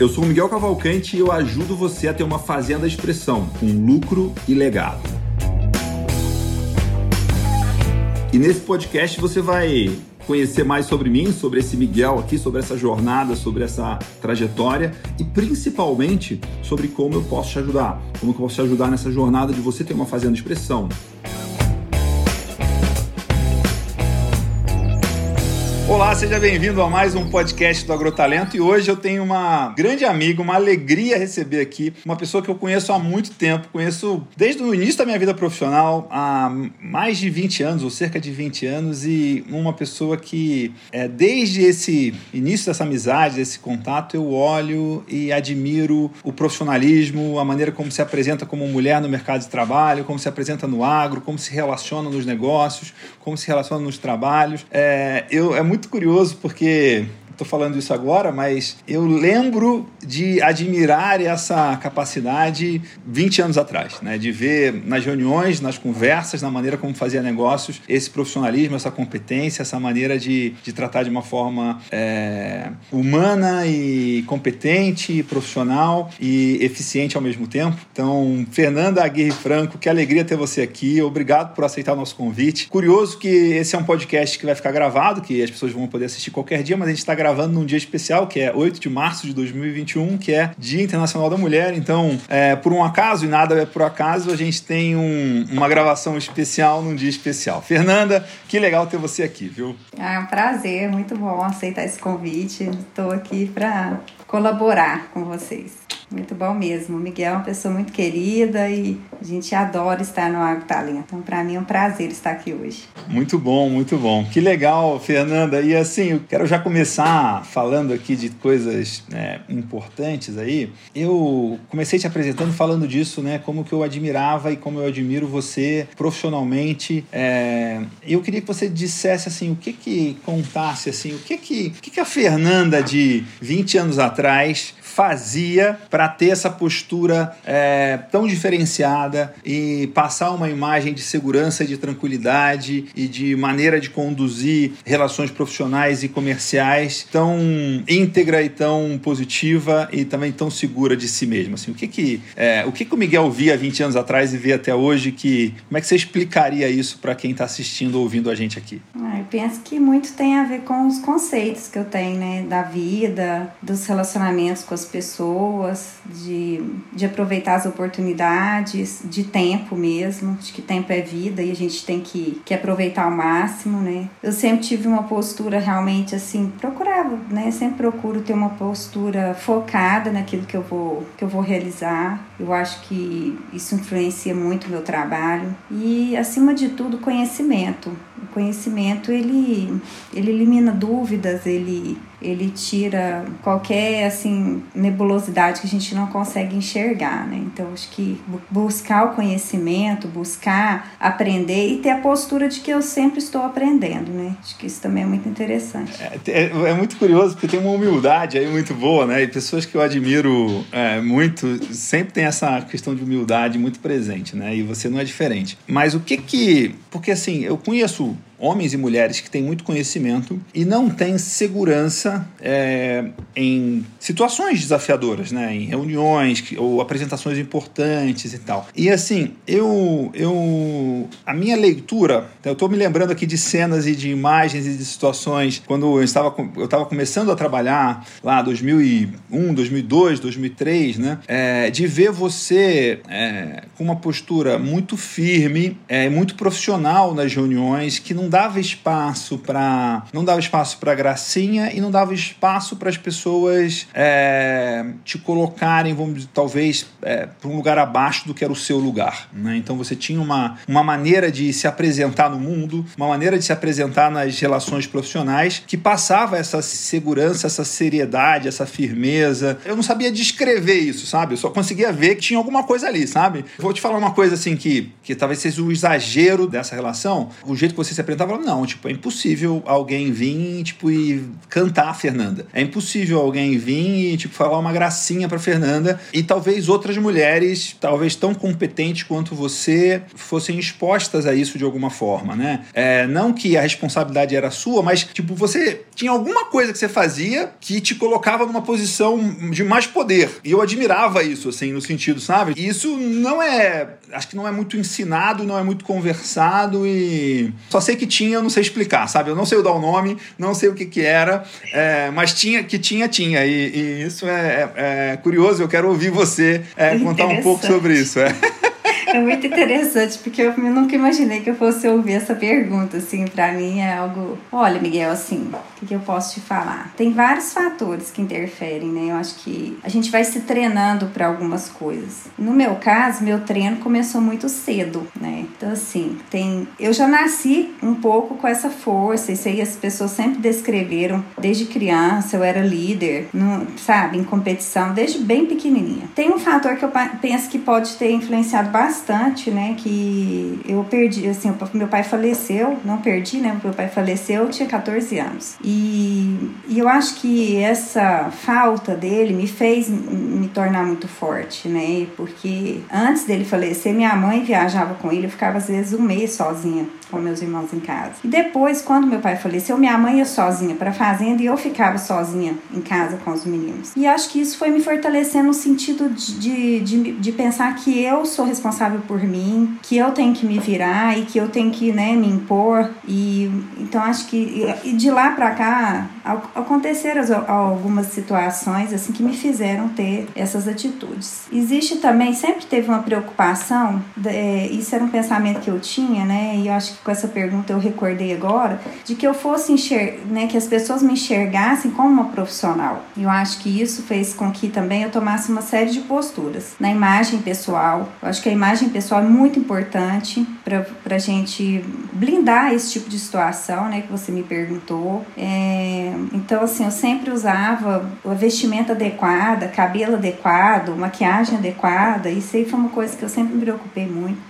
Eu sou o Miguel Cavalcante e eu ajudo você a ter uma fazenda de expressão com lucro e legado. E nesse podcast você vai conhecer mais sobre mim, sobre esse Miguel aqui, sobre essa jornada, sobre essa trajetória e principalmente sobre como eu posso te ajudar, como eu posso te ajudar nessa jornada de você ter uma fazenda de expressão, Olá, seja bem-vindo a mais um podcast do Agrotalento. E hoje eu tenho uma grande amiga, uma alegria receber aqui uma pessoa que eu conheço há muito tempo, conheço desde o início da minha vida profissional, há mais de 20 anos ou cerca de 20 anos e uma pessoa que é, desde esse início dessa amizade, desse contato, eu olho e admiro o profissionalismo, a maneira como se apresenta como mulher no mercado de trabalho, como se apresenta no agro, como se relaciona nos negócios, como se relaciona nos trabalhos. É, eu, é muito muito curioso porque estou falando isso agora, mas eu lembro de admirar essa capacidade 20 anos atrás, né? de ver nas reuniões, nas conversas, na maneira como fazia negócios, esse profissionalismo, essa competência, essa maneira de, de tratar de uma forma é, humana e competente, profissional e eficiente ao mesmo tempo. Então, Fernanda Aguirre Franco, que alegria ter você aqui. Obrigado por aceitar o nosso convite. Curioso que esse é um podcast que vai ficar gravado, que as pessoas vão poder assistir qualquer dia, mas a gente está gravando gravando num dia especial, que é 8 de março de 2021, que é Dia Internacional da Mulher. Então, é, por um acaso, e nada é por acaso, a gente tem um, uma gravação especial num dia especial. Fernanda, que legal ter você aqui, viu? É um prazer, muito bom aceitar esse convite. Estou aqui para colaborar com vocês. Muito bom mesmo. O Miguel é uma pessoa muito querida e a gente adora estar no Agro Talento. Então, para mim é um prazer estar aqui hoje. Muito bom, muito bom. Que legal, Fernanda. E assim, eu quero já começar falando aqui de coisas né, importantes aí. Eu comecei te apresentando falando disso, né? Como que eu admirava e como eu admiro você profissionalmente. É... Eu queria que você dissesse assim, o que que contasse assim, o que que, o que, que a Fernanda de 20 anos atrás fazia para ter essa postura é, tão diferenciada e passar uma imagem de segurança, de tranquilidade e de maneira de conduzir relações profissionais e comerciais tão íntegra e tão positiva e também tão segura de si mesma. Assim, o que que, é, o que que o Miguel via 20 anos atrás e vê até hoje que como é que você explicaria isso para quem está assistindo ou ouvindo a gente aqui? Ah, eu penso que muito tem a ver com os conceitos que eu tenho, né, da vida, dos relacionamentos com pessoas, de, de aproveitar as oportunidades, de tempo mesmo, de que tempo é vida e a gente tem que, que aproveitar ao máximo, né? Eu sempre tive uma postura realmente assim, procurava, né? Sempre procuro ter uma postura focada naquilo que eu vou, que eu vou realizar. Eu acho que isso influencia muito o meu trabalho e, acima de tudo, conhecimento. O conhecimento, ele, ele elimina dúvidas, ele ele tira qualquer assim nebulosidade que a gente não consegue enxergar, né? Então acho que buscar o conhecimento, buscar aprender e ter a postura de que eu sempre estou aprendendo, né? Acho que isso também é muito interessante. É, é, é muito curioso porque tem uma humildade aí muito boa, né? E pessoas que eu admiro é, muito sempre tem essa questão de humildade muito presente, né? E você não é diferente. Mas o que que, porque assim eu conheço homens e mulheres que têm muito conhecimento e não têm segurança é, em situações desafiadoras, né? em reuniões ou apresentações importantes e tal. E assim, eu, eu a minha leitura, eu estou me lembrando aqui de cenas e de imagens e de situações quando eu estava, eu estava começando a trabalhar lá 2001, 2002, 2003, né? É, de ver você é, com uma postura muito firme, é, muito profissional nas reuniões, que não dava espaço para não dava espaço para gracinha e não dava espaço para as pessoas é, te colocarem, vamos dizer, talvez é, para um lugar abaixo do que era o seu lugar. Né? Então você tinha uma, uma maneira de se apresentar no mundo, uma maneira de se apresentar nas relações profissionais que passava essa segurança, essa seriedade, essa firmeza. Eu não sabia descrever isso, sabe? Eu só conseguia ver que tinha alguma coisa ali, sabe? vou te falar uma coisa assim que, que talvez seja o exagero dessa relação. O jeito que você se apresentava, não, tipo, é impossível alguém vir tipo, e cantar a Fernanda. É impossível alguém vir e tipo, falar uma gracinha pra Fernanda e talvez outras mulheres, talvez tão competentes quanto você, fossem expostas a isso de alguma forma, né? É, não que a responsabilidade era sua, mas tipo, você tinha alguma coisa que você fazia que te colocava numa posição de mais poder. E eu admirava isso, assim, no sentido, sabe? E isso não é. Acho que não é muito ensinado, não é muito conversado e. Só sei que tinha, eu não sei explicar, sabe? Eu não sei dar o nome, não sei o que que era, é, mas tinha, que tinha, tinha. E, e isso é, é, é, curioso, eu quero ouvir você é, contar um pouco sobre isso. É. É muito interessante, porque eu nunca imaginei que eu fosse ouvir essa pergunta, assim, para mim é algo... Olha, Miguel, assim, o que, que eu posso te falar? Tem vários fatores que interferem, né? Eu acho que a gente vai se treinando para algumas coisas. No meu caso, meu treino começou muito cedo, né? Então, assim, tem... Eu já nasci um pouco com essa força, isso aí as pessoas sempre descreveram. Desde criança eu era líder, no, sabe, em competição, desde bem pequenininha. Tem um fator que eu penso que pode ter influenciado bastante bastante, né? Que eu perdi, assim, meu pai faleceu, não perdi, né? Meu pai faleceu, eu tinha 14 anos. E, e eu acho que essa falta dele me fez me tornar muito forte, né? Porque antes dele falecer, minha mãe viajava com ele, eu ficava às vezes um mês sozinha com meus irmãos em casa. E depois, quando meu pai faleceu, minha mãe ia sozinha para a fazenda e eu ficava sozinha em casa com os meninos. E acho que isso foi me fortalecendo no sentido de, de, de pensar que eu sou responsável por mim, que eu tenho que me virar e que eu tenho que né, me impor. E então acho que e de lá para cá aconteceram algumas situações assim que me fizeram ter essas atitudes. Existe também sempre teve uma preocupação, é, isso era um pensamento que eu tinha, né? E eu acho que com essa pergunta eu recordei agora, de que eu fosse enxergar, né, que as pessoas me enxergassem como uma profissional. Eu acho que isso fez com que também eu tomasse uma série de posturas. Na imagem pessoal, eu acho que a imagem pessoal é muito importante para a gente blindar esse tipo de situação, né, que você me perguntou. É, então, assim, eu sempre usava a vestimenta adequada, cabelo adequado, maquiagem adequada, isso aí foi uma coisa que eu sempre me preocupei muito.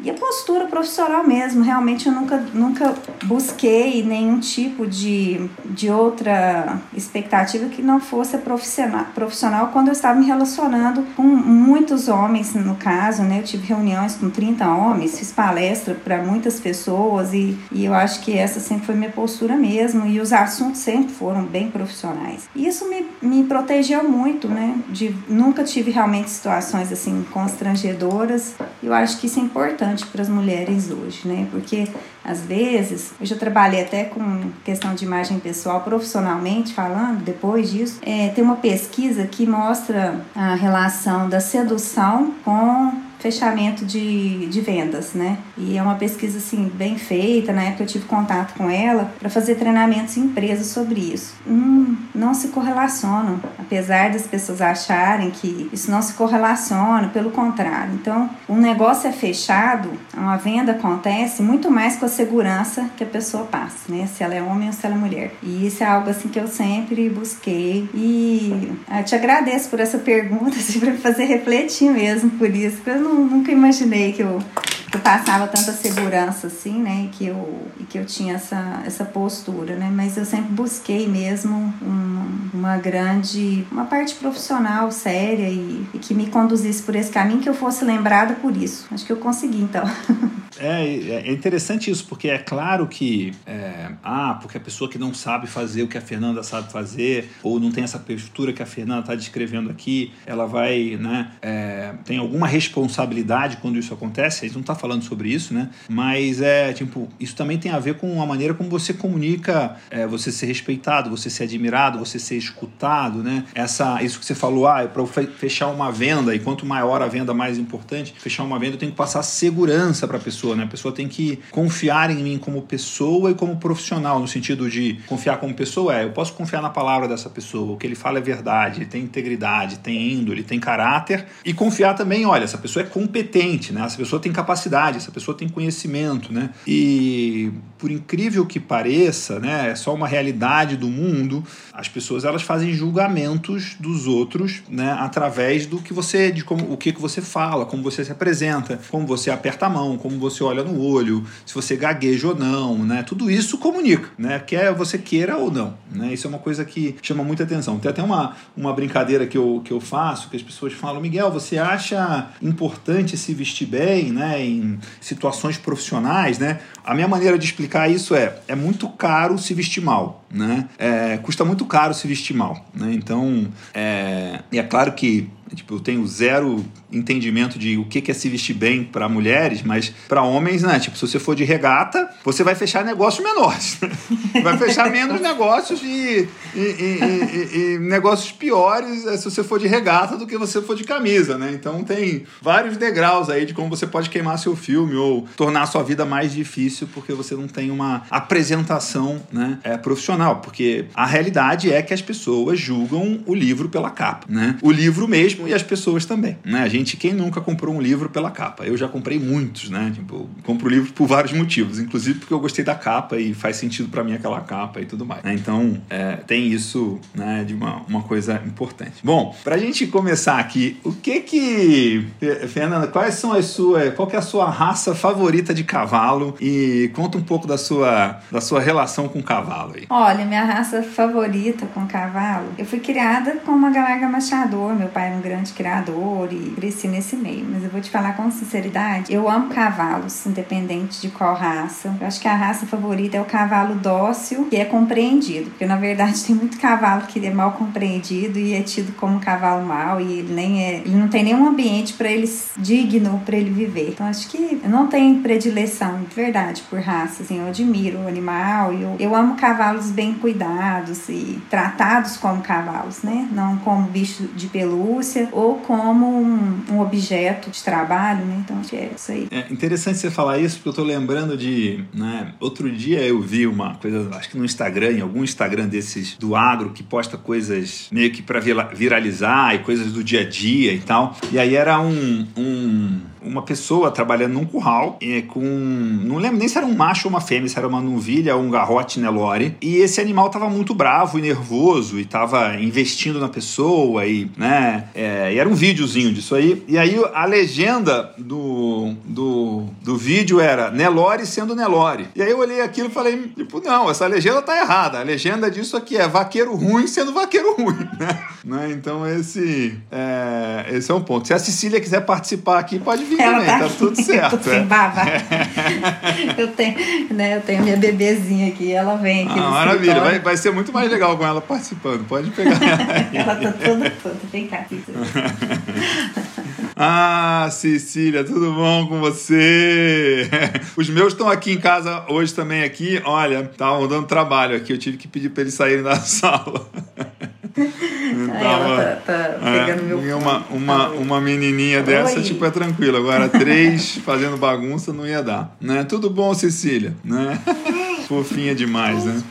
E a postura profissional mesmo, realmente eu nunca, nunca busquei nenhum tipo de, de outra expectativa que não fosse profissional, profissional quando eu estava me relacionando com muitos homens, no caso, né? Eu tive reuniões com 30 homens, fiz palestra para muitas pessoas e, e eu acho que essa sempre foi minha postura mesmo e os assuntos sempre foram bem profissionais. E isso me, me protegeu muito, né? De, nunca tive realmente situações assim constrangedoras. Eu acho que isso é importante importante para as mulheres hoje, né? Porque às vezes, eu já trabalhei até com questão de imagem pessoal profissionalmente falando, depois disso, é, tem uma pesquisa que mostra a relação da sedução com fechamento de, de vendas, né? E é uma pesquisa assim bem feita, na época eu tive contato com ela para fazer treinamentos em empresas sobre isso. Hum, não se correlacionam, apesar das pessoas acharem que isso não se correlaciona, pelo contrário. Então, um negócio é fechado, uma venda acontece muito mais com a segurança que a pessoa passa, né? Se ela é homem ou se ela é mulher. E isso é algo assim que eu sempre busquei e eu ah, te agradeço por essa pergunta, assim, para fazer refletir mesmo por isso, porque eu não, nunca imaginei que eu, eu passava tanta segurança assim, né? E que eu, e que eu tinha essa, essa postura, né? Mas eu sempre busquei mesmo uma, uma grande, uma parte profissional séria e, e que me conduzisse por esse caminho, que eu fosse lembrada por isso. Acho que eu consegui então. É, é interessante isso, porque é claro que, é, ah, porque a pessoa que não sabe fazer o que a Fernanda sabe fazer, ou não tem essa postura que a Fernanda está descrevendo aqui, ela vai, né, é, tem alguma responsabilidade quando isso acontece, a gente não está falando sobre isso, né, mas é, tipo, isso também tem a ver com a maneira como você comunica, é, você ser respeitado, você ser admirado, você ser escutado, né, essa, isso que você falou, ah, é para fechar uma venda, e quanto maior a venda, mais importante, fechar uma venda, eu tenho que passar segurança para a pessoa né? A pessoa tem que confiar em mim como pessoa e como profissional, no sentido de confiar como pessoa é, eu posso confiar na palavra dessa pessoa, o que ele fala é verdade, ele tem integridade, tem índole, tem caráter, e confiar também, olha, essa pessoa é competente, né? Essa pessoa tem capacidade, essa pessoa tem conhecimento, né? E por incrível que pareça, né, é só uma realidade do mundo, as pessoas elas fazem julgamentos dos outros, né, através do que você de como o que que você fala, como você se apresenta, como você aperta a mão, como você olha no olho, se você gagueja ou não, né? Tudo isso comunica, né? Quer você queira ou não, né? Isso é uma coisa que chama muita atenção. Tem até uma, uma brincadeira que eu, que eu faço, que as pessoas falam, Miguel, você acha importante se vestir bem, né, em situações profissionais, né? A minha maneira de explicar isso é, é muito caro se vestir mal, né? É, custa muito caro se vestir mal, né? Então, é, é claro que Tipo, eu tenho zero entendimento de o que é se vestir bem para mulheres, mas para homens, né? Tipo, se você for de regata, você vai fechar negócios menores. vai fechar menos negócios e, e, e, e, negócios piores eh, se você for de regata do que você for de camisa, né? Então tem vários degraus aí de como você pode queimar seu filme ou tornar a sua vida mais difícil porque você não tem uma apresentação né, é, profissional. Porque a realidade é que as pessoas julgam o livro pela capa, né? O livro mesmo mesmo e as pessoas também. Né? A gente, quem nunca comprou um livro pela capa? Eu já comprei muitos, né? Tipo, compro livro por vários motivos, inclusive porque eu gostei da capa e faz sentido para mim aquela capa e tudo mais. Né? Então, é, tem isso né, de uma, uma coisa importante. Bom, para a gente começar aqui, o que que. Fernanda, quais são as suas. Qual que é a sua raça favorita de cavalo? E conta um pouco da sua, da sua relação com o cavalo aí. Olha, minha raça favorita com cavalo, eu fui criada com uma galarga machador. Meu pai era um grande criador e cresci nesse meio. Mas eu vou te falar com sinceridade, eu amo cavalos, independente de qual raça. Eu acho que a raça favorita é o cavalo dócil, que é compreendido. Porque na verdade tem muito cavalo que é mal compreendido e é tido como um cavalo mau e ele nem é, ele não tem nenhum ambiente para ele digno para ele viver. Então acho que eu não tenho predileção, de verdade, por raça. Assim, eu admiro o animal e eu, eu amo cavalos bem cuidados e tratados como cavalos, né? Não como bicho de pelúcia ou como um, um objeto de trabalho, né? Então acho que é isso aí. É interessante você falar isso, porque eu tô lembrando de. Né, outro dia eu vi uma coisa, acho que no Instagram, em algum Instagram desses do agro, que posta coisas meio que para viralizar e coisas do dia a dia e tal. E aí era um, um uma pessoa trabalhando num curral é, com. Não lembro nem se era um macho ou uma fêmea, se era uma novilha ou um garrote Nelore. E esse animal tava muito bravo e nervoso e tava investindo na pessoa e, né? É, e era um videozinho disso aí. E aí a legenda do, do, do vídeo era Nelore sendo Nelore. E aí eu olhei aquilo e falei, tipo, não, essa legenda tá errada. A legenda disso aqui é vaqueiro ruim sendo vaqueiro ruim, né? né? Então esse é, esse é um ponto. Se a Cecília quiser participar aqui, pode ela também, tá, tá tudo certo. É. baba. eu, tenho, né, eu tenho minha bebezinha aqui, ela vem aqui. Ah, maravilha, vai, vai ser muito mais legal com ela participando. Pode pegar ela. ela tá toda toda. Vem cá. Ah, Cecília, tudo bom com você? Os meus estão aqui em casa hoje também aqui. Olha, estavam dando trabalho aqui. Eu tive que pedir para eles saírem da sala. Tava, tá, tá pegando é, meu uma, uma, uma menininha dessa, Oi. tipo, é tranquilo. Agora, três fazendo bagunça não ia dar. Né? Tudo bom, Cecília? Né? Fofinha demais, né?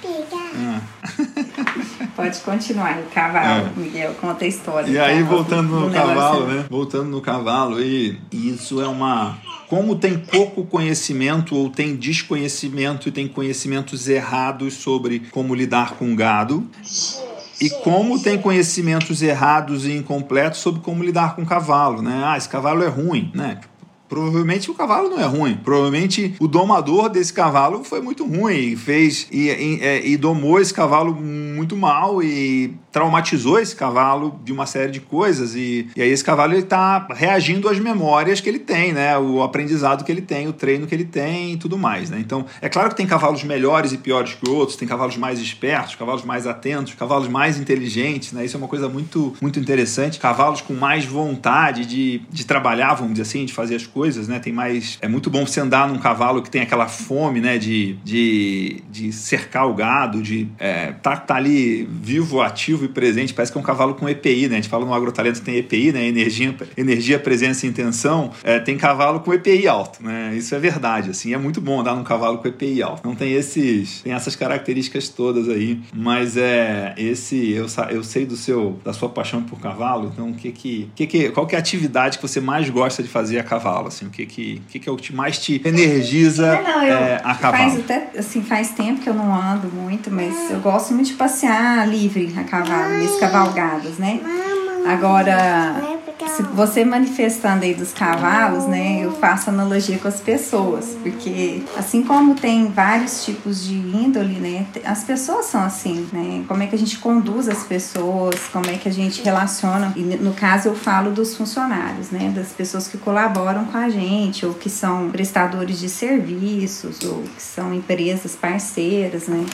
Ah. Pode continuar, o cavalo, é. Miguel, conta a história. E aí, voltando no cavalo, né? Voltando no cavalo, e isso é uma como tem pouco conhecimento ou tem desconhecimento e tem conhecimentos errados sobre como lidar com gado. E como tem conhecimentos errados e incompletos sobre como lidar com cavalo, né? Ah, esse cavalo é ruim, né? Provavelmente o cavalo não é ruim. Provavelmente o domador desse cavalo foi muito ruim, fez e, e, é, e, domou esse cavalo muito mal e traumatizou esse cavalo de uma série de coisas. E, e aí esse cavalo ele está reagindo às memórias que ele tem, né? O aprendizado que ele tem, o treino que ele tem e tudo mais, né? Então é claro que tem cavalos melhores e piores que outros, tem cavalos mais espertos, cavalos mais atentos, cavalos mais inteligentes, né? Isso é uma coisa muito muito interessante. Cavalos com mais vontade de, de trabalhar, vamos dizer assim, de fazer as coisas né? Tem mais. É muito bom você andar num cavalo que tem aquela fome, né? De, de, de cercar o gado, de é, tá, tá ali vivo, ativo presente. Parece que é um cavalo com EPI, né? A gente fala no agrotalento que tem EPI, né? Energia, energia presença e intenção. É, tem cavalo com EPI alto, né? Isso é verdade, assim. É muito bom andar num cavalo com EPI alto. Não tem esses. Tem essas características todas aí. Mas é. Esse. Eu, eu sei do seu, da sua paixão por cavalo, então o que que. que, que qual que é a atividade que você mais gosta de fazer a cavalo? Assim, o que que, que, que é o que mais te energiza é, não, é, a cavalo? Faz, até, assim, faz tempo que eu não ando muito, mas eu gosto muito de passear livre a cavalo, cavalgadas, né? Agora se você manifestando aí dos cavalos, né, eu faço analogia com as pessoas, porque assim como tem vários tipos de índole, né, as pessoas são assim, né, como é que a gente conduz as pessoas, como é que a gente relaciona, e no caso eu falo dos funcionários, né, das pessoas que colaboram com a gente, ou que são prestadores de serviços, ou que são empresas parceiras, né,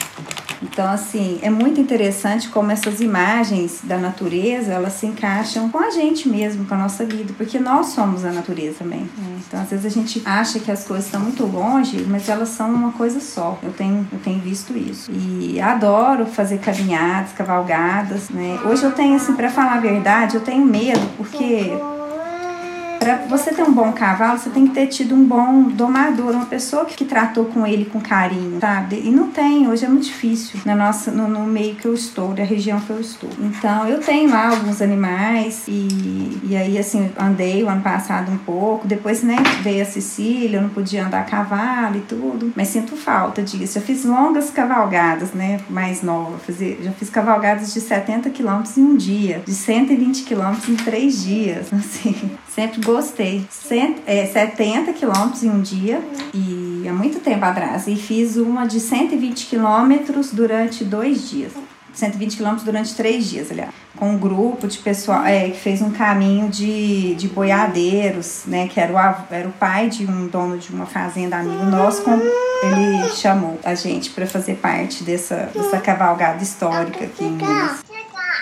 então assim, é muito interessante como essas imagens da natureza, elas se encaixam com a gente mesmo, mesmo com a nossa vida, porque nós somos a natureza também. Né? Então, às vezes a gente acha que as coisas estão muito longe, mas elas são uma coisa só. Eu tenho, eu tenho visto isso. E adoro fazer caminhadas, cavalgadas, né? Hoje eu tenho, assim, para falar a verdade, eu tenho medo, porque para você ter um bom cavalo, você tem que ter tido um bom domador, uma pessoa que, que tratou com ele com carinho, sabe? E não tem, hoje é muito difícil na nossa, no, no meio que eu estou, da região que eu estou. Então, eu tenho lá alguns animais e, e aí, assim, andei o ano passado um pouco, depois, né, veio a Sicília, eu não podia andar a cavalo e tudo, mas sinto falta disso. Eu fiz longas cavalgadas, né, mais nova, fazer, já fiz cavalgadas de 70 quilômetros em um dia, de 120 quilômetros em três dias, assim, sempre gostei. Cent, é, 70 quilômetros em um dia e há muito tempo atrás. E fiz uma de 120 quilômetros durante dois dias. 120 quilômetros durante três dias, aliás. Com um grupo de pessoal é, que fez um caminho de, de boiadeiros, né? Que era o, era o pai de um dono de uma fazenda amigo nosso. Com, ele chamou a gente para fazer parte dessa, dessa cavalgada histórica aqui em Minas.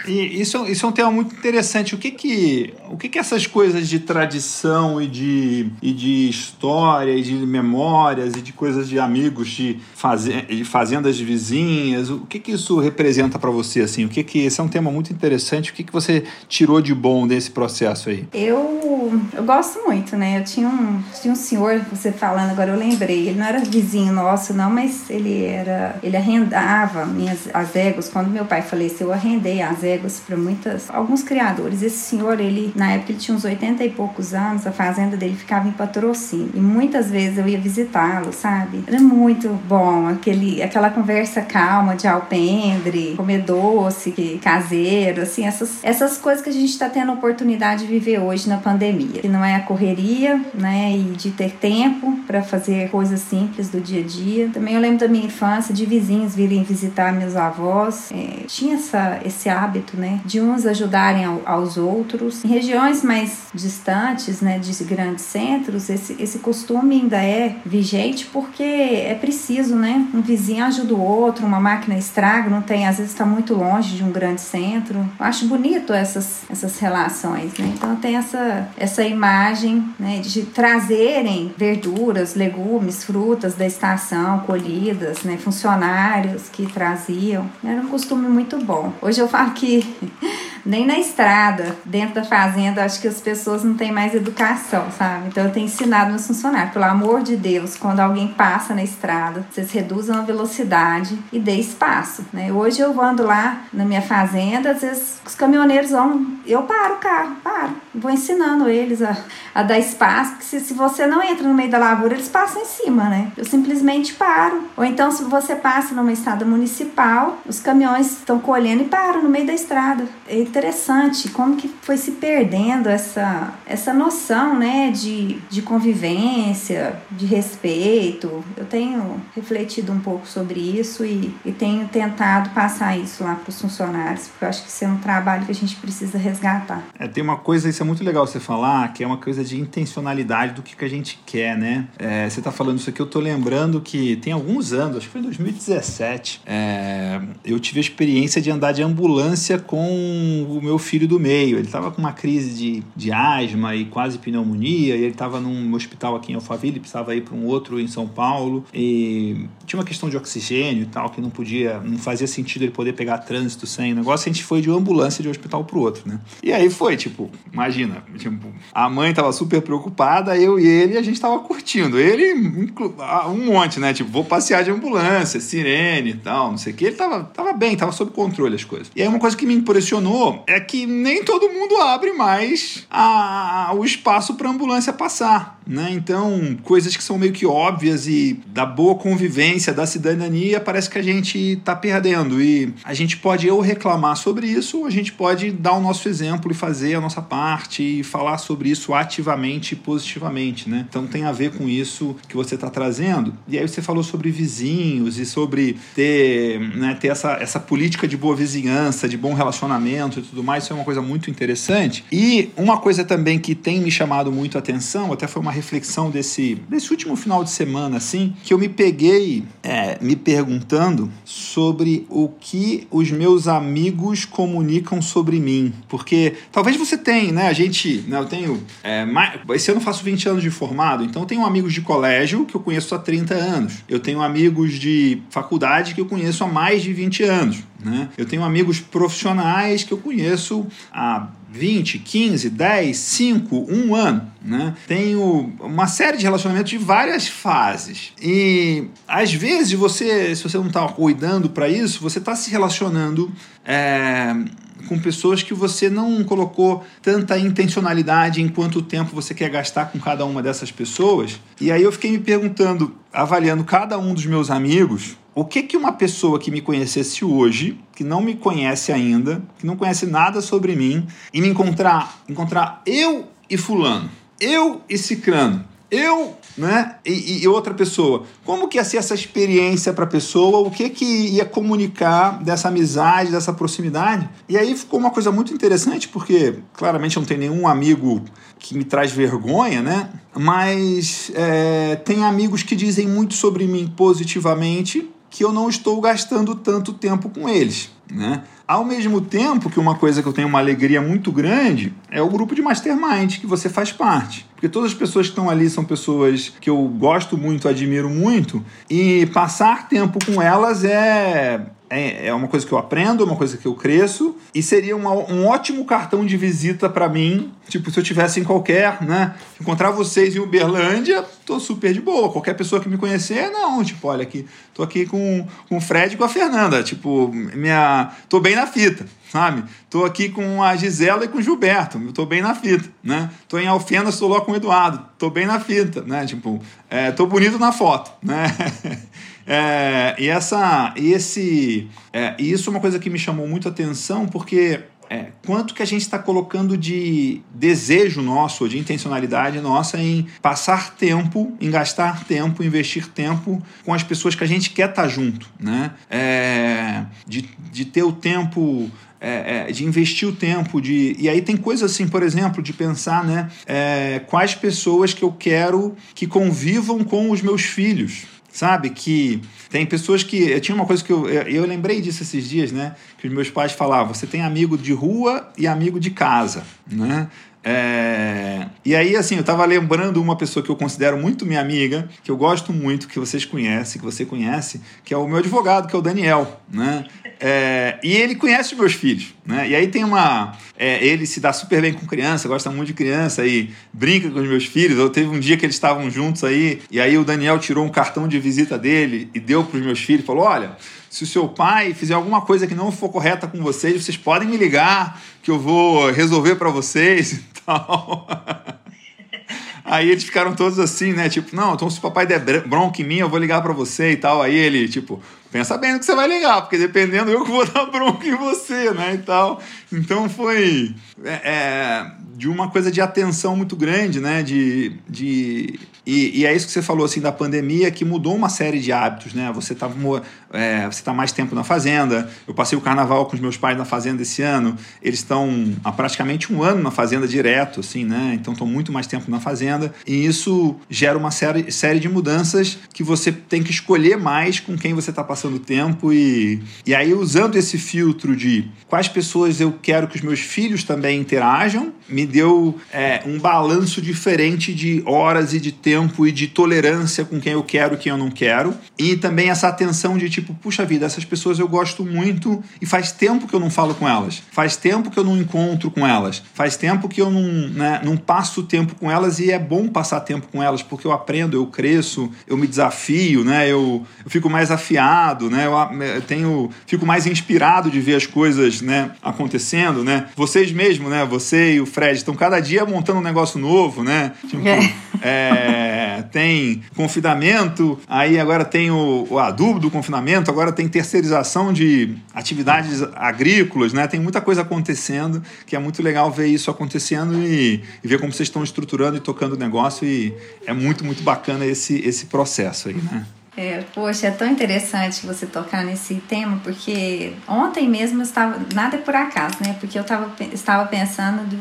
E isso, isso é um tema muito interessante. O que que, o que que essas coisas de tradição e de, e de história e de memórias e de coisas de amigos, de, faze, de fazendas vizinhas, o que que isso representa para você? Assim? O que que, esse é um tema muito interessante. O que que você tirou de bom desse processo aí? Eu, eu gosto muito, né? Eu tinha um, tinha um senhor, você falando agora, eu lembrei. Ele não era vizinho nosso, não, mas ele era... Ele arrendava minhas, as éguas. Quando meu pai faleceu, eu arrendei as éguas para muitas alguns criadores. Esse senhor, ele na época ele tinha uns 80 e poucos anos, a fazenda dele ficava em patrocínio e muitas vezes eu ia visitá-lo, sabe? Era muito bom aquele aquela conversa calma de alpendre, comer doce, caseiro, assim, essas essas coisas que a gente está tendo a oportunidade de viver hoje na pandemia, que não é a correria, né, e de ter tempo para fazer coisas simples do dia a dia. Também eu lembro da minha infância de vizinhos virem visitar meus avós, é, tinha essa esse hábito hábito, né, de uns ajudarem ao, aos outros. Em regiões mais distantes, né, de grandes centros, esse, esse costume ainda é vigente porque é preciso, né, um vizinho ajuda o outro, uma máquina estraga, não tem, às vezes está muito longe de um grande centro. Eu acho bonito essas, essas relações, né, então tem essa, essa imagem, né, de trazerem verduras, legumes, frutas da estação colhidas, né, funcionários que traziam. Era um costume muito bom. Hoje eu falo que Bye. Nem na estrada, dentro da fazenda, acho que as pessoas não têm mais educação, sabe? Então eu tenho ensinado meus funcionários, pelo amor de Deus, quando alguém passa na estrada, vocês reduzam a velocidade e dê espaço, né? Hoje eu ando lá na minha fazenda, às vezes os caminhoneiros vão, eu paro o carro, paro, vou ensinando eles a, a dar espaço, porque se, se você não entra no meio da lavoura, eles passam em cima, né? Eu simplesmente paro. Ou então, se você passa numa estrada municipal, os caminhões estão colhendo e param no meio da estrada. É interessante como que foi se perdendo essa, essa noção, né, de, de convivência, de respeito. Eu tenho refletido um pouco sobre isso e, e tenho tentado passar isso lá para os funcionários, porque eu acho que isso é um trabalho que a gente precisa resgatar. É, tem uma coisa, isso é muito legal você falar, que é uma coisa de intencionalidade do que, que a gente quer, né? É, você está falando isso aqui, eu tô lembrando que tem alguns anos, acho que foi em 2017, é, eu tive a experiência de andar de ambulância com o meu filho do meio. Ele estava com uma crise de, de asma e quase pneumonia, e ele estava num hospital aqui em Alphaville, precisava ir para um outro em São Paulo, e tinha uma questão de oxigênio e tal, que não podia, não fazia sentido ele poder pegar trânsito sem negócio. A gente foi de uma ambulância de um hospital para o outro, né? E aí foi, tipo, imagina, tipo, a mãe estava super preocupada, eu e ele, a gente estava curtindo. Ele, um monte, né? Tipo, vou passear de ambulância, sirene e tal, não sei o que. Ele tava, tava bem, tava sob controle as coisas. E aí uma coisa que me impressionou é que nem todo mundo abre mais a, a o espaço para ambulância passar. Né? Então, coisas que são meio que óbvias e da boa convivência, da cidadania, parece que a gente está perdendo. E a gente pode ou reclamar sobre isso, ou a gente pode dar o nosso exemplo e fazer a nossa parte e falar sobre isso ativamente e positivamente. Né? Então, tem a ver com isso que você está trazendo. E aí você falou sobre vizinhos e sobre ter, né, ter essa, essa política de boa vizinhança, de bom relacionamento e tudo mais. Isso é uma coisa muito interessante. E uma coisa também que tem me chamado muito a atenção, até foi uma reflexão desse, desse último final de semana, assim, que eu me peguei é, me perguntando sobre o que os meus amigos comunicam sobre mim. Porque talvez você tenha, né? A gente, né, eu tenho. É, mais, esse ano eu faço 20 anos de formado, então eu tenho amigos de colégio que eu conheço há 30 anos. Eu tenho amigos de faculdade que eu conheço há mais de 20 anos. Né? Eu tenho amigos profissionais que eu conheço há 20, 15, 10, 5, 1 ano. Né? Tenho uma série de relacionamentos de várias fases. E às vezes você, se você não está cuidando para isso, você está se relacionando. É, com pessoas que você não colocou tanta intencionalidade em quanto tempo você quer gastar com cada uma dessas pessoas. E aí eu fiquei me perguntando, avaliando cada um dos meus amigos, o que que uma pessoa que me conhecesse hoje, que não me conhece ainda, que não conhece nada sobre mim, e me encontrar, encontrar eu e fulano, eu e cicrano, eu, né, e, e, outra pessoa. Como que ia ser essa experiência para a pessoa? O que que ia comunicar dessa amizade, dessa proximidade? E aí ficou uma coisa muito interessante, porque claramente eu não tenho nenhum amigo que me traz vergonha, né? Mas é, tem amigos que dizem muito sobre mim positivamente que eu não estou gastando tanto tempo com eles. Né? Ao mesmo tempo que uma coisa que eu tenho uma alegria muito grande é o grupo de mastermind que você faz parte. Porque todas as pessoas que estão ali são pessoas que eu gosto muito, admiro muito, e passar tempo com elas é é, é uma coisa que eu aprendo, é uma coisa que eu cresço, e seria uma, um ótimo cartão de visita para mim. Tipo, se eu tivesse em qualquer, né? Encontrar vocês em Uberlândia, tô super de boa. Qualquer pessoa que me conhecer, não. Tipo, olha aqui, tô aqui com, com o Fred e com a Fernanda. Tipo, minha. tô bem na fita sabe? Tô aqui com a Gisela e com o Gilberto, tô bem na fita, né? Tô em Alfena, estou lá com o Eduardo, tô bem na fita, né? Tipo, é, tô bonito na foto, né? É, e essa, esse, é, isso é uma coisa que me chamou muito a atenção, porque é, quanto que a gente está colocando de desejo nosso, de intencionalidade nossa em passar tempo, em gastar tempo, investir tempo com as pessoas que a gente quer estar tá junto, né? É, de, de ter o tempo é, é, de investir o tempo, de e aí tem coisas assim, por exemplo, de pensar, né, é, quais pessoas que eu quero que convivam com os meus filhos, Sabe? Que tem pessoas que. Eu tinha uma coisa que eu, eu lembrei disso esses dias, né? Que os meus pais falavam: você tem amigo de rua e amigo de casa, né? É... E aí, assim, eu tava lembrando uma pessoa que eu considero muito minha amiga, que eu gosto muito, que vocês conhecem, que você conhece, que é o meu advogado, que é o Daniel, né? É, e ele conhece os meus filhos, né? E aí tem uma. É, ele se dá super bem com criança, gosta muito de criança e brinca com os meus filhos. Eu teve um dia que eles estavam juntos aí, e aí o Daniel tirou um cartão de visita dele e deu para os meus filhos, falou: olha. Se o seu pai fizer alguma coisa que não for correta com vocês, vocês podem me ligar que eu vou resolver para vocês e tal. Aí eles ficaram todos assim, né? Tipo, não, então se o papai der bronca em mim, eu vou ligar para você e tal. Aí ele, tipo, pensa bem no que você vai ligar, porque dependendo eu que vou dar bronca em você, né? E tal. Então foi é, é, de uma coisa de atenção muito grande, né? De, de E, e, é isso que você falou assim da pandemia que mudou uma série de hábitos, né? Você tá, é, você tá mais tempo na fazenda. Eu passei o carnaval com os meus pais na fazenda esse ano. Eles estão há praticamente um ano na fazenda direto, assim, né? Então estão muito mais tempo na fazenda. E isso gera uma série, série de mudanças que você tem que escolher mais com quem você está passando tempo. E, e aí, usando esse filtro de quais pessoas eu quero que os meus filhos também interajam, me deu é, um balanço diferente de horas e de tempo e de tolerância com quem eu quero e quem eu não quero. E também essa atenção de tipo, puxa vida, essas pessoas eu gosto muito e faz tempo que eu não falo com elas. Faz tempo que eu não encontro com elas. Faz tempo que eu não, né, não passo tempo com elas e é bom passar tempo com elas porque eu aprendo, eu cresço, eu me desafio, né? Eu, eu fico mais afiado, né? Eu, eu tenho, fico mais inspirado de ver as coisas, né, acontecendo, né? Vocês mesmo, né? Você e o Fred estão cada dia montando um negócio novo, né? Tipo, é. É, tem confinamento, aí agora tem o, o adubo do confinamento, agora tem terceirização de atividades agrícolas, né? Tem muita coisa acontecendo que é muito legal ver isso acontecendo e, e ver como vocês estão estruturando e tocando o negócio e é muito, muito bacana esse, esse processo aí, né? É, poxa, é tão interessante você tocar nesse tema, porque ontem mesmo eu estava. Nada é por acaso, né? Porque eu tava, estava pensando de,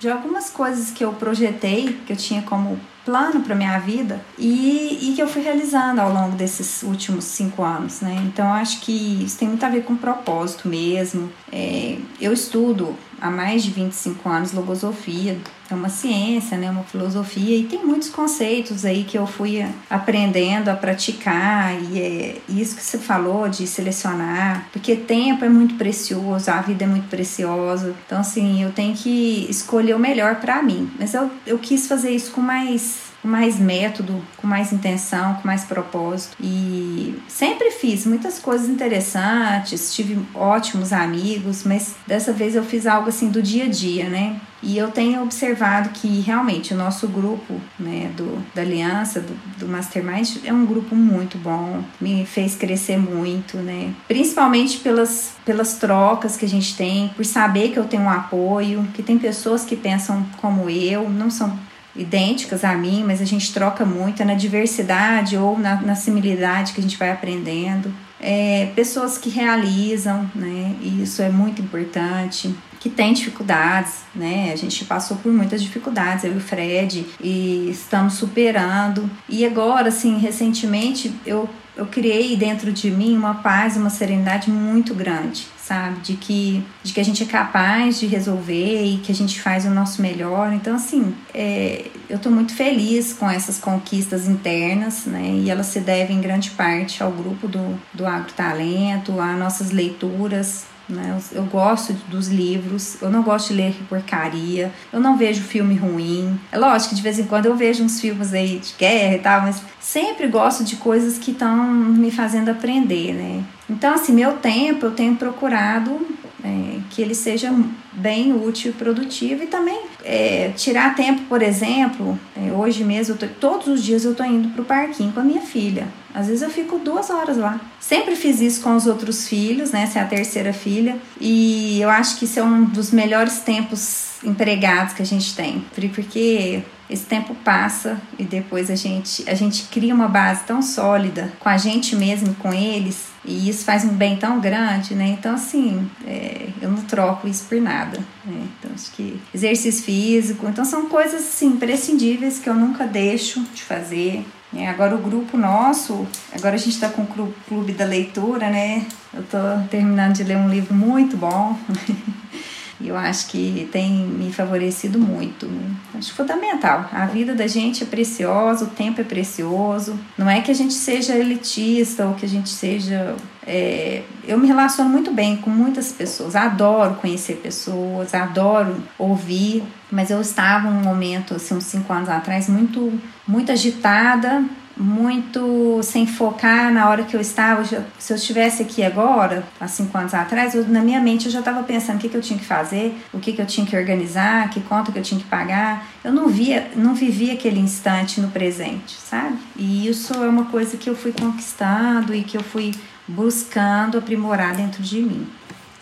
de algumas coisas que eu projetei, que eu tinha como plano para minha vida e, e que eu fui realizando ao longo desses últimos cinco anos, né? Então acho que isso tem muito a ver com propósito mesmo. É, eu estudo há mais de 25 anos logosofia, é uma ciência, né, uma filosofia e tem muitos conceitos aí que eu fui aprendendo a praticar e é isso que você falou de selecionar, porque tempo é muito precioso, a vida é muito preciosa, então assim eu tenho que escolher o melhor para mim, mas eu, eu quis fazer isso com mais com mais método, com mais intenção, com mais propósito. E sempre fiz muitas coisas interessantes, tive ótimos amigos, mas dessa vez eu fiz algo assim do dia a dia, né? E eu tenho observado que realmente o nosso grupo né, do, da aliança, do, do Mastermind, é um grupo muito bom, me fez crescer muito, né? Principalmente pelas, pelas trocas que a gente tem, por saber que eu tenho um apoio, que tem pessoas que pensam como eu, não são idênticas a mim, mas a gente troca muito é na diversidade ou na, na similaridade que a gente vai aprendendo. É, pessoas que realizam, né? E isso é muito importante. Que tem dificuldades, né? A gente passou por muitas dificuldades, eu e o Fred, e estamos superando. E agora, assim, recentemente, eu, eu criei dentro de mim uma paz, uma serenidade muito grande sabe? De que, de que a gente é capaz de resolver e que a gente faz o nosso melhor. Então, assim, é, eu estou muito feliz com essas conquistas internas, né? E elas se devem em grande parte ao grupo do, do Agro Talento, a nossas leituras, né? Eu, eu, gosto dos livros, eu não gosto de ler porcaria, eu não vejo filme ruim. É lógico que de vez em quando eu vejo uns filmes aí de guerra e tal, mas sempre gosto de coisas que estão me fazendo aprender, né? Então, assim, meu tempo eu tenho procurado é, que ele seja bem útil e produtivo e também é, tirar tempo, por exemplo, é, hoje mesmo, tô, todos os dias eu tô indo pro parquinho com a minha filha. Às vezes eu fico duas horas lá. Sempre fiz isso com os outros filhos, né? Essa é a terceira filha. E eu acho que isso é um dos melhores tempos empregados que a gente tem. Porque esse tempo passa e depois a gente, a gente cria uma base tão sólida com a gente mesmo, com eles, e isso faz um bem tão grande, né? Então, assim, é, eu não troco isso por nada, né? Então, acho que exercício físico, então são coisas, assim, imprescindíveis que eu nunca deixo de fazer. Né? Agora, o grupo nosso, agora a gente está com o Clube da Leitura, né? Eu tô terminando de ler um livro muito bom. E eu acho que tem me favorecido muito. Acho fundamental. A vida da gente é preciosa, o tempo é precioso. Não é que a gente seja elitista ou que a gente seja. É... eu me relaciono muito bem com muitas pessoas. Adoro conhecer pessoas, adoro ouvir. Mas eu estava num momento, assim, uns cinco anos atrás, muito, muito agitada muito sem focar na hora que eu estava. Se eu estivesse aqui agora, há cinco anos atrás, eu, na minha mente eu já estava pensando o que, que eu tinha que fazer, o que, que eu tinha que organizar, que conta que eu tinha que pagar. Eu não via, não vivia aquele instante no presente, sabe? E isso é uma coisa que eu fui conquistando e que eu fui buscando aprimorar dentro de mim.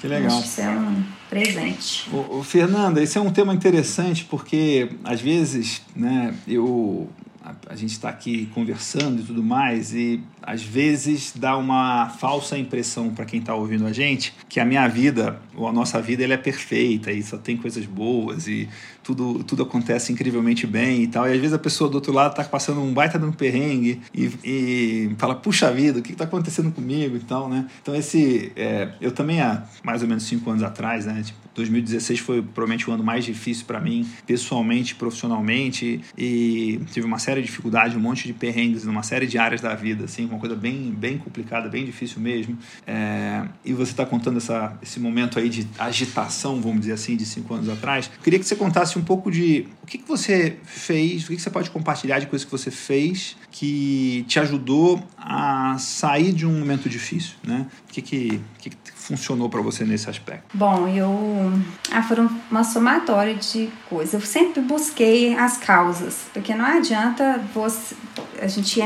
Que legal. Acho que isso é um presente. O, o Fernanda, esse é um tema interessante porque às vezes, né, eu a, a gente está aqui conversando e tudo mais, e às vezes dá uma falsa impressão para quem está ouvindo a gente que a minha vida, ou a nossa vida, ela é perfeita e só tem coisas boas e tudo, tudo acontece incrivelmente bem e tal. E às vezes a pessoa do outro lado está passando um baita de um perrengue e, e fala, puxa vida, o que está acontecendo comigo e tal, né? Então esse, é, eu também há mais ou menos cinco anos atrás, né? Tipo, 2016 foi provavelmente o ano mais difícil para mim, pessoalmente, profissionalmente, e tive uma série de dificuldades, um monte de perrengues numa série de áreas da vida, assim, uma coisa bem, bem complicada, bem difícil mesmo. É, e você está contando essa, esse momento aí de agitação, vamos dizer assim, de cinco anos atrás. Queria que você contasse um pouco de o que, que você fez, o que, que você pode compartilhar de coisas que você fez que te ajudou a sair de um momento difícil, né? O que, que, que, funcionou para você nesse aspecto? Bom, eu. Ah, foram uma somatória de coisas. Eu sempre busquei as causas, porque não adianta você. A gente ir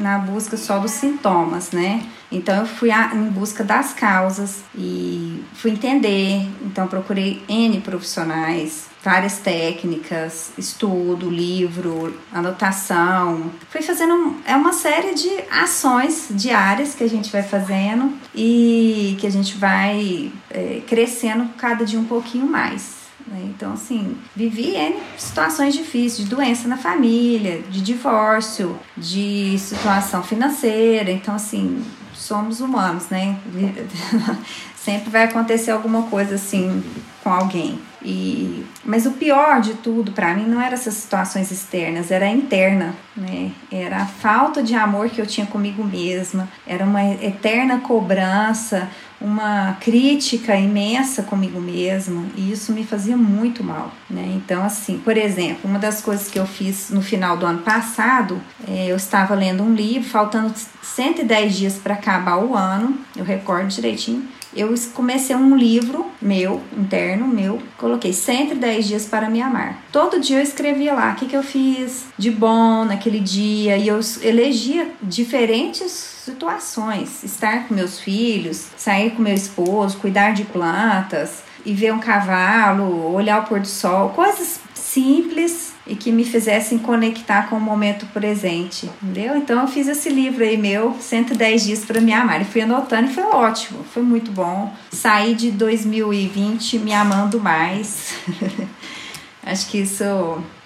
na busca só dos sintomas, né? Então eu fui em busca das causas e fui entender. Então procurei N profissionais, várias técnicas, estudo, livro, anotação. Fui fazendo é uma série de ações diárias que a gente vai fazendo e que a gente vai é, crescendo cada dia um pouquinho mais. Né? Então, assim, vivi situações difíceis, de doença na família, de divórcio, de situação financeira. Então, assim, somos humanos, né? Sempre vai acontecer alguma coisa assim com alguém. E, mas o pior de tudo para mim não eram essas situações externas, era a interna, né? Era a falta de amor que eu tinha comigo mesma, era uma eterna cobrança, uma crítica imensa comigo mesma, e isso me fazia muito mal, né? Então, assim, por exemplo, uma das coisas que eu fiz no final do ano passado, é, eu estava lendo um livro, faltando 110 dias para acabar o ano, eu recordo direitinho eu comecei um livro meu, interno meu, coloquei 110 dias para me amar. Todo dia eu escrevia lá o que, que eu fiz de bom naquele dia e eu elegia diferentes situações. Estar com meus filhos, sair com meu esposo, cuidar de plantas e ver um cavalo, olhar o pôr do sol, coisas simples e que me fizessem conectar com o momento presente, entendeu? Então eu fiz esse livro aí meu, 110 dias para me amar, e fui anotando e foi ótimo, foi muito bom. Saí de 2020 me amando mais. Acho que isso.